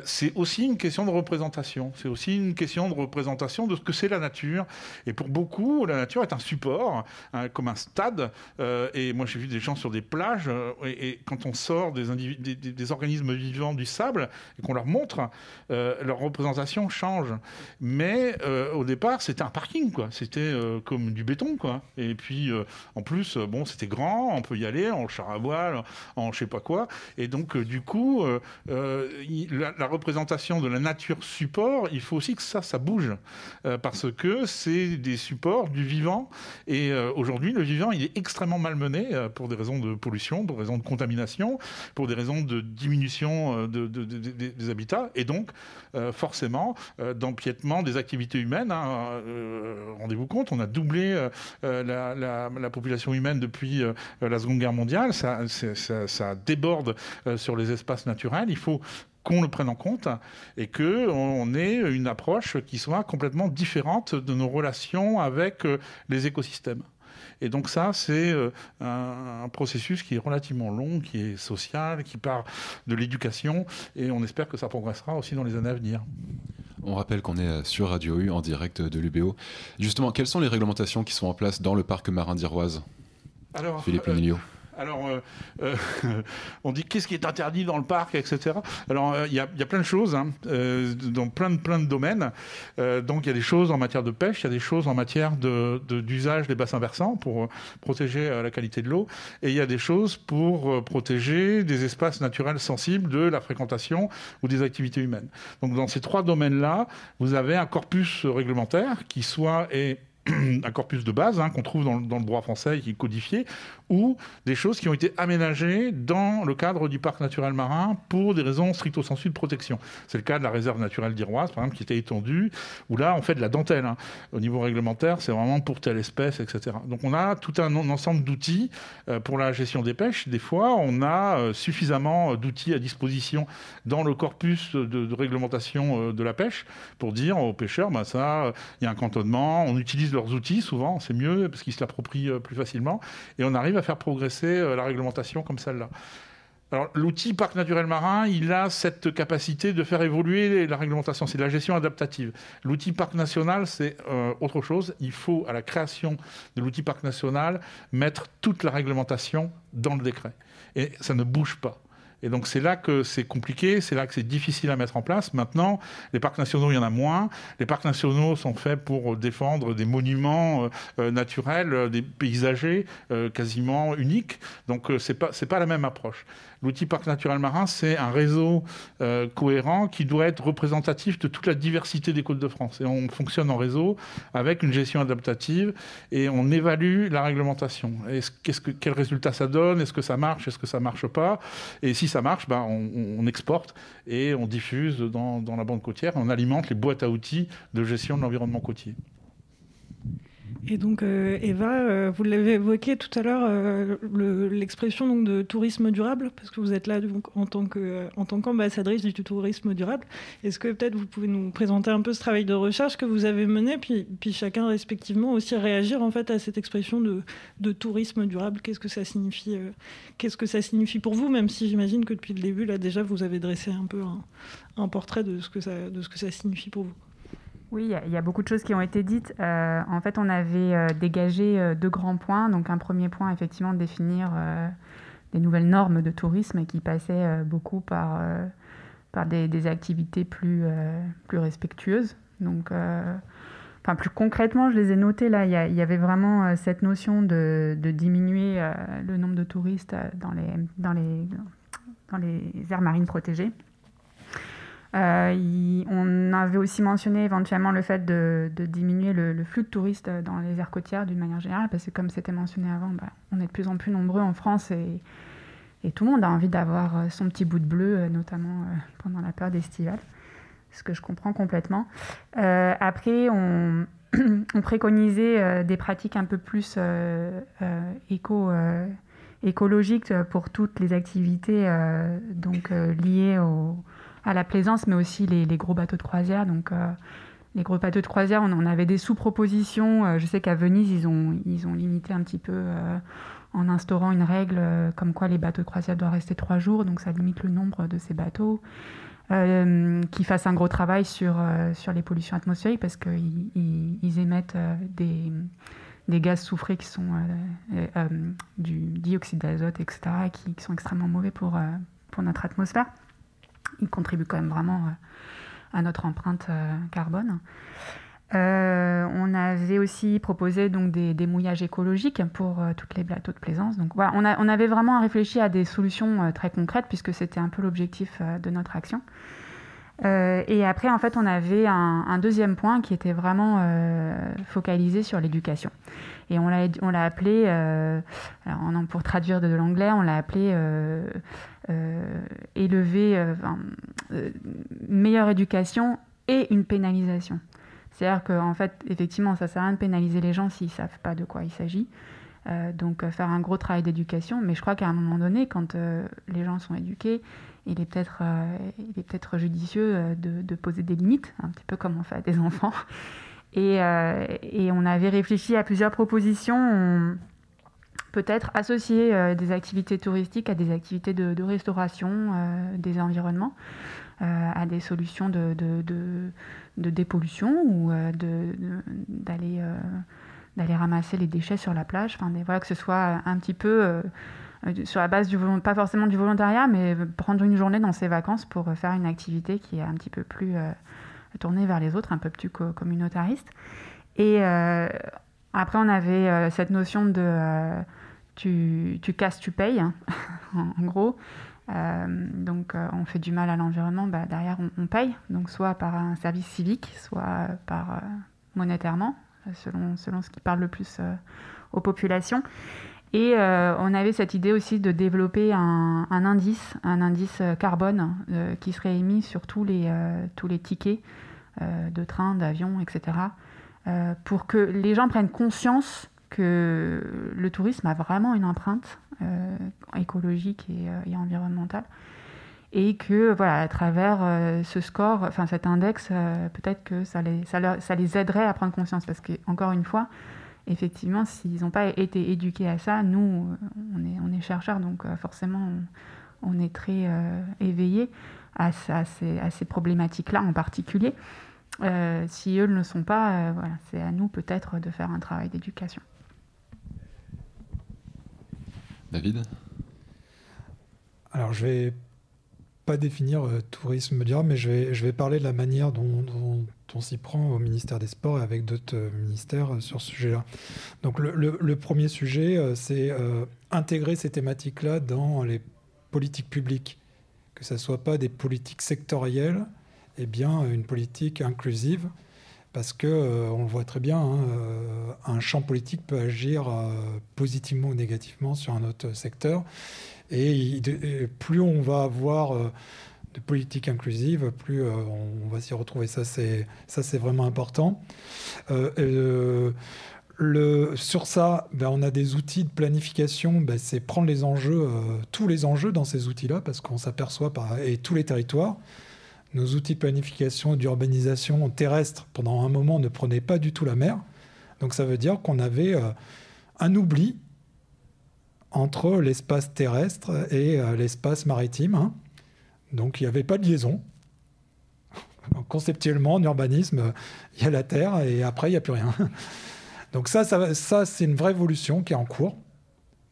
c'est aussi une question de représentation. C'est aussi une question de représentation de ce que c'est la nature. Et pour beaucoup, la nature est un support, hein, comme un stade. Euh, et moi, j'ai vu des gens sur des plages, euh, et, quand on sort des, des, organismes vivants du sable et qu'on leur montre, euh, leur représentation change. Mais au départ, c'était un parking, quoi. C'était comme du béton, quoi. Et puis, en plus, bon, c'était grand, on peut y aller en char à voile, en je sais pas quoi. Et donc, du coup, la, la représentation de la nature support, il faut aussi que ça, ça bouge, euh, parce que c'est des supports du vivant. Et euh, aujourd'hui, le vivant, il est extrêmement malmené euh, pour des raisons de pollution, pour des raisons de contamination, pour des raisons de diminution de, des habitats, et donc forcément d'empiètement des activités humaines. Hein. Rendez-vous compte, on a doublé la, la, population humaine depuis la Seconde Guerre mondiale. Ça, ça, ça déborde sur les espaces naturels. Il faut qu'on le prenne en compte et que on ait une approche qui soit complètement différente de nos relations avec euh, les écosystèmes. Et donc ça, c'est euh, un, processus qui est relativement long, qui est social, qui part de l'éducation, et on espère que ça progressera aussi dans les années à venir. On rappelle qu'on est euh, sur Radio U en direct de l'UBO. Justement, quelles sont les réglementations qui sont en place dans le parc marin d'Iroise? Philippe euh, alors, euh, euh, [laughs] on dit qu'est-ce qui est interdit dans le parc, etc. Alors, euh, il y, a plein de choses, hein, dans plein de, domaines. donc, il y a des choses en matière de pêche, il y a des choses en matière d'usage des bassins versants pour protéger la qualité de l'eau, et il y a des choses pour protéger des espaces naturels sensibles de la fréquentation ou des activités humaines. Donc, dans ces trois domaines-là, vous avez un corpus réglementaire qui soit est [clears throat] un corpus de base hein, qu'on trouve dans, le droit français qui est codifié, ou des choses qui ont été aménagées dans le cadre du parc naturel marin pour des raisons stricto sensu de protection. C'est le cas de la réserve naturelle d'Iroise, par exemple, qui était étendue, où là, on fait de la dentelle. Hein. Au niveau réglementaire, c'est vraiment pour telle espèce, etc. Donc on a tout un, ensemble d'outils euh, pour la gestion des pêches. Des fois, on a euh, suffisamment d'outils à disposition dans le corpus de, réglementation euh, de la pêche pour dire aux pêcheurs, ben ça, il y a un cantonnement, on utilise leurs outils, souvent, c'est mieux parce qu'ils se l'approprient euh, plus facilement, et on arrive à faire progresser euh, la réglementation comme celle-là. Alors, l'outil parc naturel marin, il a cette capacité de faire évoluer la réglementation. C'est de la gestion adaptative. L'outil parc national, c'est euh, autre chose. Il faut, à la création de l'outil parc national, mettre toute la réglementation dans le décret. Et ça ne bouge pas. Et donc c'est là que c'est compliqué, c'est là que c'est difficile à mettre en place. Maintenant, les parcs nationaux, il y en a moins. Les parcs nationaux sont faits pour défendre des monuments euh, euh, naturels, euh, des paysagers quasiment uniques. Donc c'est pas c'est pas la même approche. L'outil parc naturel marin, c'est un réseau euh, cohérent qui doit être représentatif de toute la diversité des côtes de France. Et on fonctionne en réseau avec une gestion adaptative et on évalue la réglementation. Quel résultat ça donne? Est-ce que ça marche? Est-ce que ça marche pas? Et si ça marche, ben, on, exporte et on diffuse dans la bande côtière. On alimente les boîtes à outils de gestion de l'environnement côtier. Et donc, euh, Eva, euh, vous l'avez évoqué tout à l'heure, euh, l'expression de tourisme durable, parce que vous êtes là en tant qu'ambassadrice du tourisme durable. Est-ce que peut-être vous pouvez nous présenter un peu ce travail de recherche que vous avez mené, puis, puis chacun respectivement aussi réagir en fait à cette expression de, de tourisme durable? Qu'est-ce que ça signifie Qu'est-ce que ça signifie pour vous, même si j'imagine que depuis le début, là déjà, vous avez dressé un peu un, un portrait de ce que ça, de ce que ça signifie pour vous. Oui, il y, a beaucoup de choses qui ont été dites. Euh, en fait, on avait euh, dégagé euh, deux grands points. Donc, un premier point, effectivement, de définir des nouvelles normes de tourisme qui passaient beaucoup par, par des, activités plus, plus respectueuses. Donc, enfin, plus concrètement, je les ai notées là. Il y, avait vraiment cette notion de, de diminuer le nombre de touristes dans les, dans les, dans les aires marines protégées. Euh, on avait aussi mentionné éventuellement le fait de, diminuer le, flux de touristes dans les aires côtières d'une manière générale, parce que comme c'était mentionné avant, bah, on est de plus en plus nombreux en France et, tout le monde a envie d'avoir euh, son petit bout de bleu, euh, notamment pendant la période estivale, ce que je comprends complètement. après, on, [clears throat] préconisait des pratiques un peu plus éco écologiques pour toutes les activités donc liées au, à la plaisance, mais aussi les, gros bateaux de croisière. Donc, euh, les gros bateaux de croisière, on en avait des sous-propositions. Euh, je sais qu'à Venise, ils ont, ils ont limité un petit peu euh, en instaurant une règle comme quoi les bateaux de croisière doivent rester trois jours, donc ça limite le nombre de ces bateaux. qui fassent un gros travail sur, sur les pollutions atmosphériques parce qu'ils ils, émettent des, des gaz soufrés qui sont du dioxyde d'azote, etc., qui, qui, sont extrêmement mauvais pour, pour notre atmosphère il contribue quand même vraiment euh, à notre empreinte euh, carbone. Euh, on avait aussi proposé donc des, mouillages écologiques pour toutes les bateaux de plaisance. Donc voilà, on, on, avait vraiment réfléchi à des solutions très concrètes puisque c'était un peu l'objectif de notre action. Et après, en fait, on avait un, deuxième point qui était vraiment focalisé sur l'éducation. Et on l'a appelé, alors, pour traduire de l'anglais, on l'a appelé euh, élever, euh, euh, meilleure éducation et une pénalisation. C'est-à-dire qu'en fait, effectivement, ça sert à rien de pénaliser les gens s'ils ne savent pas de quoi il s'agit. donc faire un gros travail d'éducation, mais je crois qu'à un moment donné, quand les gens sont éduqués, il est peut-être peut judicieux de, poser des limites, un petit peu comme on fait à des [laughs] enfants. Et, et on avait réfléchi à plusieurs propositions peut-être associer euh, des activités touristiques à des activités de, restauration euh, des environnements, euh, à des solutions de, dépollution ou d'aller d'aller ramasser les déchets sur la plage. Enfin, voilà, que ce soit un petit peu sur la base du pas forcément du volontariat, mais prendre une journée dans ses vacances pour faire une activité qui est un petit peu plus tournée vers les autres, un peu plus communautariste. Et après, on avait cette notion de tu, tu casses, tu payes, hein, [laughs] en, gros. Euh, donc euh, on fait du mal à l'environnement, bah, derrière on, paye, donc soit par un service civique, soit par euh, monétairement, selon, selon ce qui parle le plus aux populations. Et on avait cette idée aussi de développer un, indice, un indice carbone qui serait émis sur tous les, tous les tickets de train, d'avion, etc. pour que les gens prennent conscience que le tourisme a vraiment une empreinte écologique et, environnementale et que voilà à travers euh, ce score, enfin cet index, euh, peut-être que ça les, ça, ça, les aiderait à prendre conscience parce que encore une fois, effectivement, s'ils n'ont pas été éduqués à ça, nous on est, on est chercheurs donc euh, forcément on, est très éveillés à, à, ces, à ces problématiques-là en particulier. si eux ne le sont pas, voilà, c'est à nous peut-être de faire un travail d'éducation. David? Alors je vais pas définir euh, tourisme durable, mais je vais, je vais parler de la manière dont, on s'y prend au ministère des Sports et avec d'autres euh, ministères euh, sur ce sujet-là. Donc le, premier sujet, c'est intégrer ces thématiques-là dans les politiques publiques, que ce ne soit pas des politiques sectorielles, et bien une politique inclusive, parce que on le voit très bien, hein, un champ politique peut agir positivement ou négativement sur un autre secteur. Et, plus on va avoir euh, de politique inclusive, plus euh, on, va s'y retrouver. Ça, c'est ça, c'est vraiment important. Euh, le, sur ça, ben, on a des outils de planification. Ben, c'est prendre les enjeux, tous les enjeux dans ces outils-là, parce qu'on s'aperçoit par et tous les territoires. Nos outils de planification et d'urbanisation terrestre, pendant un moment, ne prenaient pas du tout la mer. Donc ça veut dire qu'on avait un oubli entre l'espace terrestre et euh, l'espace maritime. Hein. Donc il n'y avait pas de liaison. Conceptuellement, en urbanisme, il y a la Terre et après, il n'y a plus rien. Donc ça, c'est une vraie évolution qui est en cours.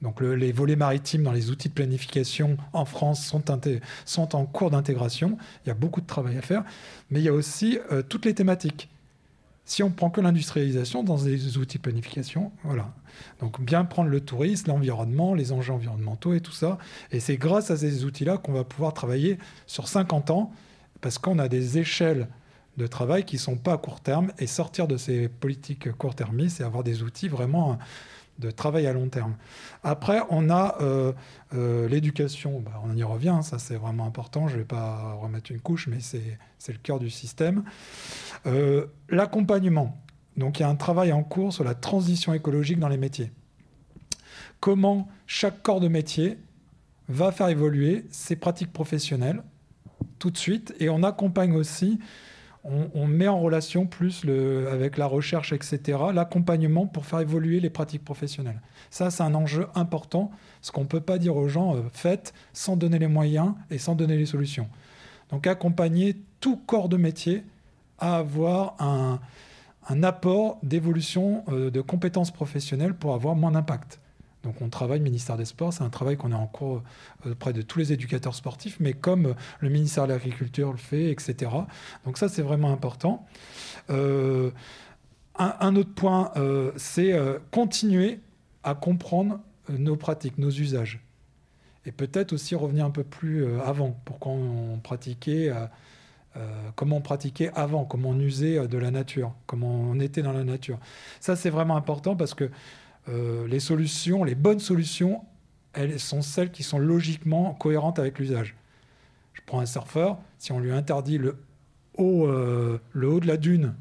Donc les volets maritimes dans les outils de planification en France sont, sont en cours d'intégration. Il y a beaucoup de travail à faire. Mais il y a aussi euh, toutes les thématiques. Si on prend que l'industrialisation dans des outils de planification, voilà. Donc bien prendre le tourisme, l'environnement, les enjeux environnementaux et tout ça. Et c'est grâce à ces outils-là qu'on va pouvoir travailler sur 50 ans, parce qu'on a des échelles de travail qui ne sont pas à court terme. Et sortir de ces politiques court-termistes, et avoir des outils vraiment de travail à long terme. Après, on a euh, euh, l'éducation, bah, on y revient, ça c'est vraiment important, je ne vais pas remettre une couche, mais c'est le cœur du système. Euh, l'accompagnement, donc il y a un travail en cours sur la transition écologique dans les métiers. Comment chaque corps de métier va faire évoluer ses pratiques professionnelles tout de suite, et on accompagne aussi on, met en relation plus avec la recherche, etc., l'accompagnement pour faire évoluer les pratiques professionnelles. Ça, c'est un enjeu important, ce qu'on ne peut pas dire aux gens, euh, faites sans donner les moyens et sans donner les solutions. Donc accompagner tout corps de métier à avoir un, apport d'évolution euh, de compétences professionnelles pour avoir moins d'impact. Donc on travaille, ministère des Sports, c'est un travail qu'on est en cours euh, auprès de tous les éducateurs sportifs, mais comme le ministère de l'Agriculture le fait, etc. Donc ça, c'est vraiment important. Euh, un, autre point, euh, c'est continuer à comprendre nos pratiques, nos usages. Et peut-être aussi revenir un peu plus avant, pour on pratiquait... comment on pratiquait avant, comment on usait de la nature, comment on était dans la nature. Ça, c'est vraiment important parce que euh, les solutions, les bonnes solutions, elles sont celles qui sont logiquement cohérentes avec l'usage. Je prends un surfeur, si on lui interdit le haut, euh, le haut de la dune,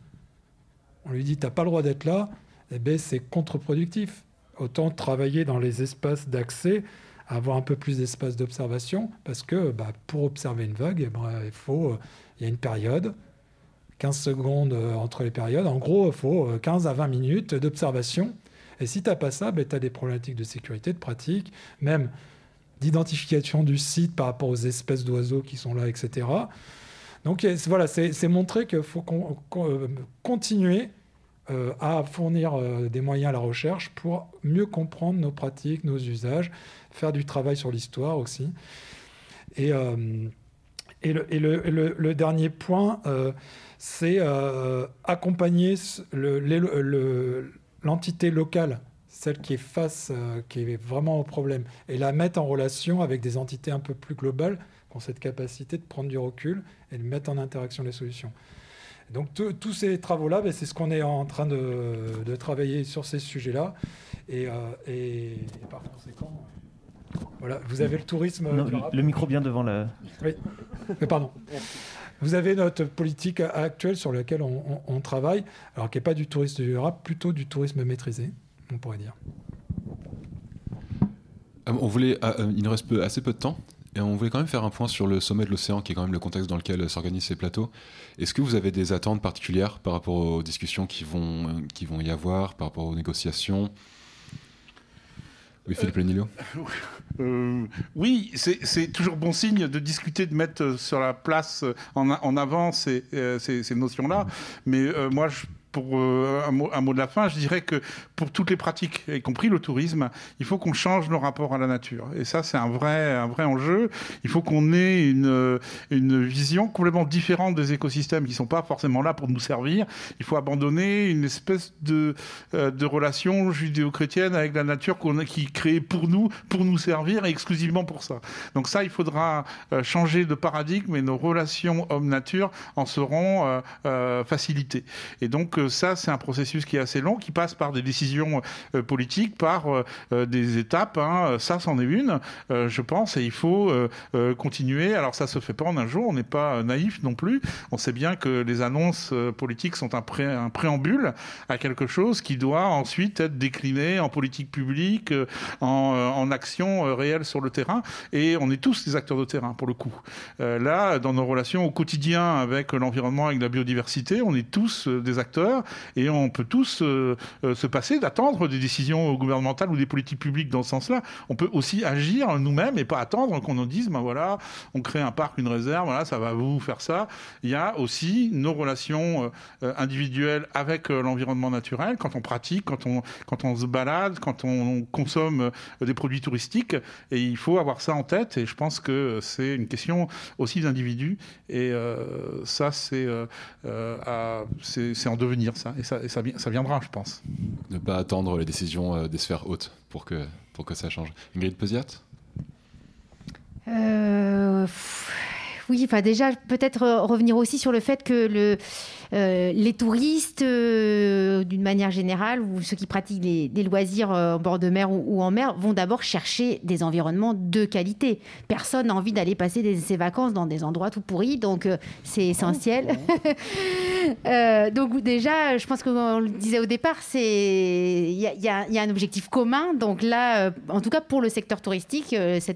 on lui dit tu n'as pas le droit d'être là, eh bien, c'est contre-productif. Autant travailler dans les espaces d'accès, avoir un peu plus d'espace d'observation, parce que bah, pour observer une vague, eh ben, il faut, euh, il y a une période, 15 secondes entre les périodes. En gros, il faut 15 à 20 minutes d'observation et si tu n'as pas ça, ben, tu as des problématiques de sécurité, de pratique, même d'identification du site par rapport aux espèces d'oiseaux qui sont là, etc. Donc voilà, c'est montrer qu'il faut euh, continuer euh, à fournir euh, des moyens à la recherche pour mieux comprendre nos pratiques, nos usages, faire du travail sur l'histoire aussi. Et, et, le, dernier point, c'est accompagner le, l'entité locale, celle qui est face, euh, qui est vraiment au problème, et la mettre en relation avec des entités un peu plus globales qui ont cette capacité de prendre du recul et de mettre en interaction les solutions. Donc tous ces travaux-là, ben, c'est ce qu'on est en train de, travailler sur ces sujets-là. Et, et, par conséquent, voilà, vous avez le tourisme. le micro bien devant la. Oui, mais pardon. Vous avez notre politique actuelle sur laquelle on, travaille, alors qui n'est pas du tourisme durable, plutôt du tourisme maîtrisé, on pourrait dire. Euh, on voulait, euh, euh, il nous reste assez peu de temps. Et on voulait quand même faire un point sur le sommet de l'océan, qui est quand même le contexte dans lequel s'organisent ces plateaux. Est-ce que vous avez des attentes particulières par rapport aux discussions qui vont, qui vont y avoir, par rapport aux négociations? Oui, Philippe Lenilo euh, Oui, c'est toujours bon signe de discuter, de mettre sur la place en, en avant ces, ces, ces notions-là. Mais moi, je pour euh, un, mot, de la fin, je dirais que pour toutes les pratiques, y compris le tourisme, il faut qu'on change nos rapports à la nature. Et ça, c'est un vrai, un vrai enjeu. Il faut qu'on ait une, une vision complètement différente des écosystèmes qui ne sont pas forcément là pour nous servir. Il faut abandonner une espèce de, euh, relation judéo-chrétienne avec la nature qu'on qui est créée pour nous, pour nous servir et exclusivement pour ça. Donc ça, il faudra euh, changer de paradigme et nos relations homme-nature en seront facilitées. Et donc, ça, c'est un processus qui est assez long, qui passe par des décisions euh, politiques, par euh, euh, des étapes. Hein. Ça, c'en est une, je pense, et il faut continuer. Alors, ça se fait pas en un jour, on n'est pas naïf non plus. On sait bien que les annonces politiques sont un, préambule à quelque chose qui doit ensuite être décliné en politique publique, en action réelle sur le terrain. Et on est tous des acteurs de terrain, pour le coup. là, dans nos relations au quotidien avec l'environnement, avec la biodiversité, on est tous des acteurs et on peut tous euh, euh, se passer d'attendre des décisions gouvernementales ou des politiques publiques dans ce sens-là. On peut aussi agir nous-mêmes et pas attendre qu'on nous dise, ben voilà, on crée un parc, une réserve, voilà, ça va vous faire ça. Il y a aussi nos relations euh, individuelles avec l'environnement naturel, quand on pratique, quand on, se balade, quand on consomme des produits touristiques. Et il faut avoir ça en tête. Et je pense que c'est une question aussi d'individus. Et ça, c'est en devenir ça. Et ça, ça, viendra, je pense. Ne pas attendre les décisions euh, des sphères hautes pour que, pour que ça change. Ingrid Peziat euh, Oui, enfin déjà, peut-être revenir aussi sur le fait que le euh, les touristes, euh, d'une manière générale, ou ceux qui pratiquent des loisirs euh, en bord de mer ou, en mer, vont d'abord chercher des environnements de qualité. Personne n'a envie d'aller passer ses vacances dans des endroits tout pourris, donc c'est essentiel. [laughs] donc déjà, je pense qu'on le disait au départ, il y, y, a un objectif commun. Donc là, en tout cas pour le secteur touristique,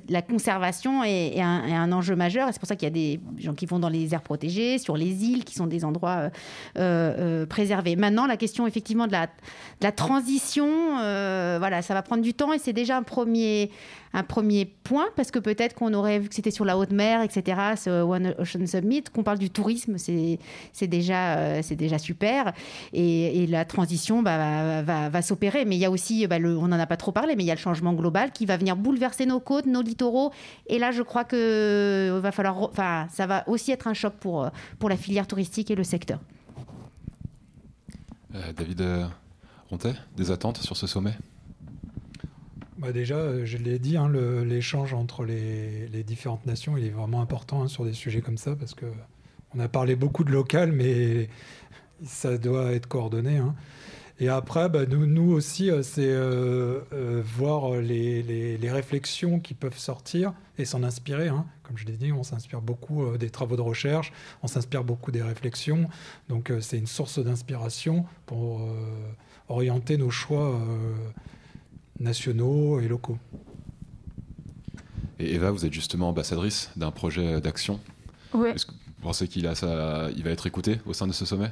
la conservation est, un, est, un, enjeu majeur. Et c'est pour ça qu'il y a des gens qui vont dans les aires protégées, sur les îles, qui sont des endroits euh, euh, préserver. Maintenant, la question effectivement de la, transition, euh, ça va prendre du temps et c'est déjà un premier, un premier point parce que peut-être qu'on aurait vu que c'était sur la haute mer, etc. Ce One Ocean Summit, qu'on parle du tourisme, c'est déjà, c'est déjà super et, la transition bah, va, s'opérer. Mais il y a aussi, bah, on n'en a pas trop parlé, mais il y a le changement global qui va venir bouleverser nos côtes, nos littoraux. Et là, je crois que va falloir, ça va aussi être un choc pour, pour la filière touristique et le secteur. Euh, David euh, Rontet, des attentes sur ce sommet? Bah déjà, euh, je l'ai dit, hein, l'échange entre les, différentes nations, il est vraiment important hein, sur des sujets comme ça, parce que on a parlé beaucoup de local, mais ça doit être coordonné. Hein. Et après, bah, nous, aussi, c'est voir les, réflexions qui peuvent sortir et s'en inspirer. Comme je l'ai dit, on s'inspire beaucoup euh, des travaux de recherche, on s'inspire beaucoup des réflexions. Donc euh, c'est une source d'inspiration pour euh, orienter nos choix nationaux et locaux. Et Eva, vous êtes justement ambassadrice d'un projet d'action. Oui. Est-ce que vous pensez qu'il a ça, il va être écouté au sein de ce sommet?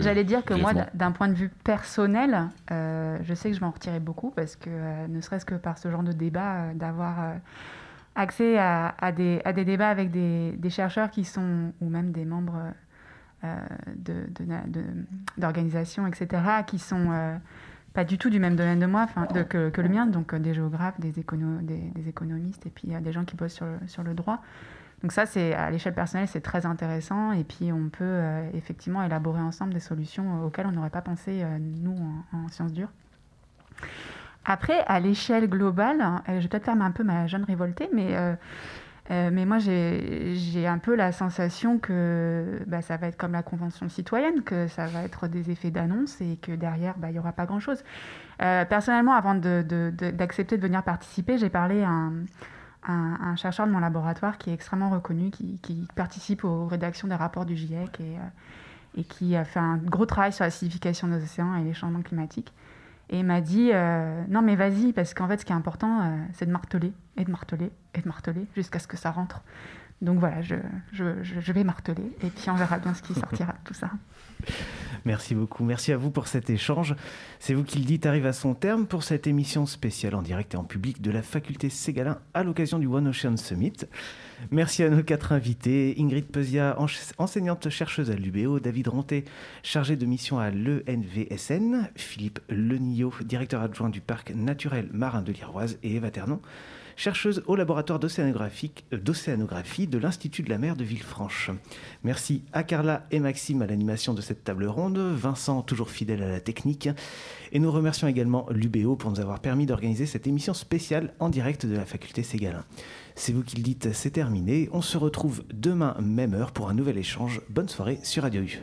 J'allais dire que moi, d'un point de vue personnel, je sais que je vais en retirer beaucoup parce que, ne serait-ce que par ce genre de débat, d'avoir accès à, des, à, des, débats avec des, des, chercheurs qui sont, ou même des membres euh, d'organisations, de, etc., qui sont euh, pas du tout du même domaine de moi que, le mien, donc euh, des géographes, des, écono, des, économistes, et puis des gens qui bossent sur le, droit. Donc ça, c'est à l'échelle personnelle, c'est très intéressant, et puis on peut effectivement élaborer ensemble des solutions auxquelles on n'aurait pas pensé, nous, en, en sciences dures. Après, à l'échelle globale, hein, je vais peut-être faire un peu ma jeune révoltée, mais euh, Euh, mais moi, j'ai un peu la sensation que bah, ça va être comme la Convention citoyenne, que ça va être des effets d'annonce et que derrière, bah, il n'y aura pas grand-chose. Euh, personnellement, avant d'accepter de, venir participer, j'ai parlé à un, chercheur de mon laboratoire qui est extrêmement reconnu, qui, participe aux rédactions des rapports du GIEC et, et, qui a fait un gros travail sur la acidification des océans et les changements climatiques. Et il m'a dit euh, non mais vas-y parce qu'en fait ce qui est important euh, c'est de marteler et de marteler et de marteler jusqu'à ce que ça rentre. Donc voilà, je, je, je, vais marteler et puis on verra bien ce qui [laughs] sortira de tout ça. Merci beaucoup. Merci à vous pour cet échange. C'est vous qui le dites arrive à son terme pour cette émission spéciale en direct et en public de la faculté Ségalin à l'occasion du One Ocean Summit. Merci à nos quatre invités. Ingrid Pesia, enseignante chercheuse à l'UBO, David Ronté, chargé de mission à l'ENVSN, Philippe Lenillot, directeur adjoint du parc naturel marin de l'Iroise et Eva Ternon, chercheuse au laboratoire euh, d'océanographie de l'Institut de la mer de Villefranche. Merci à Carla et Maxime à l'animation de cette table ronde, Vincent toujours fidèle à la technique, et nous remercions également l'UBO pour nous avoir permis d'organiser cette émission spéciale en direct de la faculté Ségalin. C'est vous qui le dites, c'est terminé. On se retrouve demain, même heure, pour un nouvel échange. Bonne soirée sur Radio U.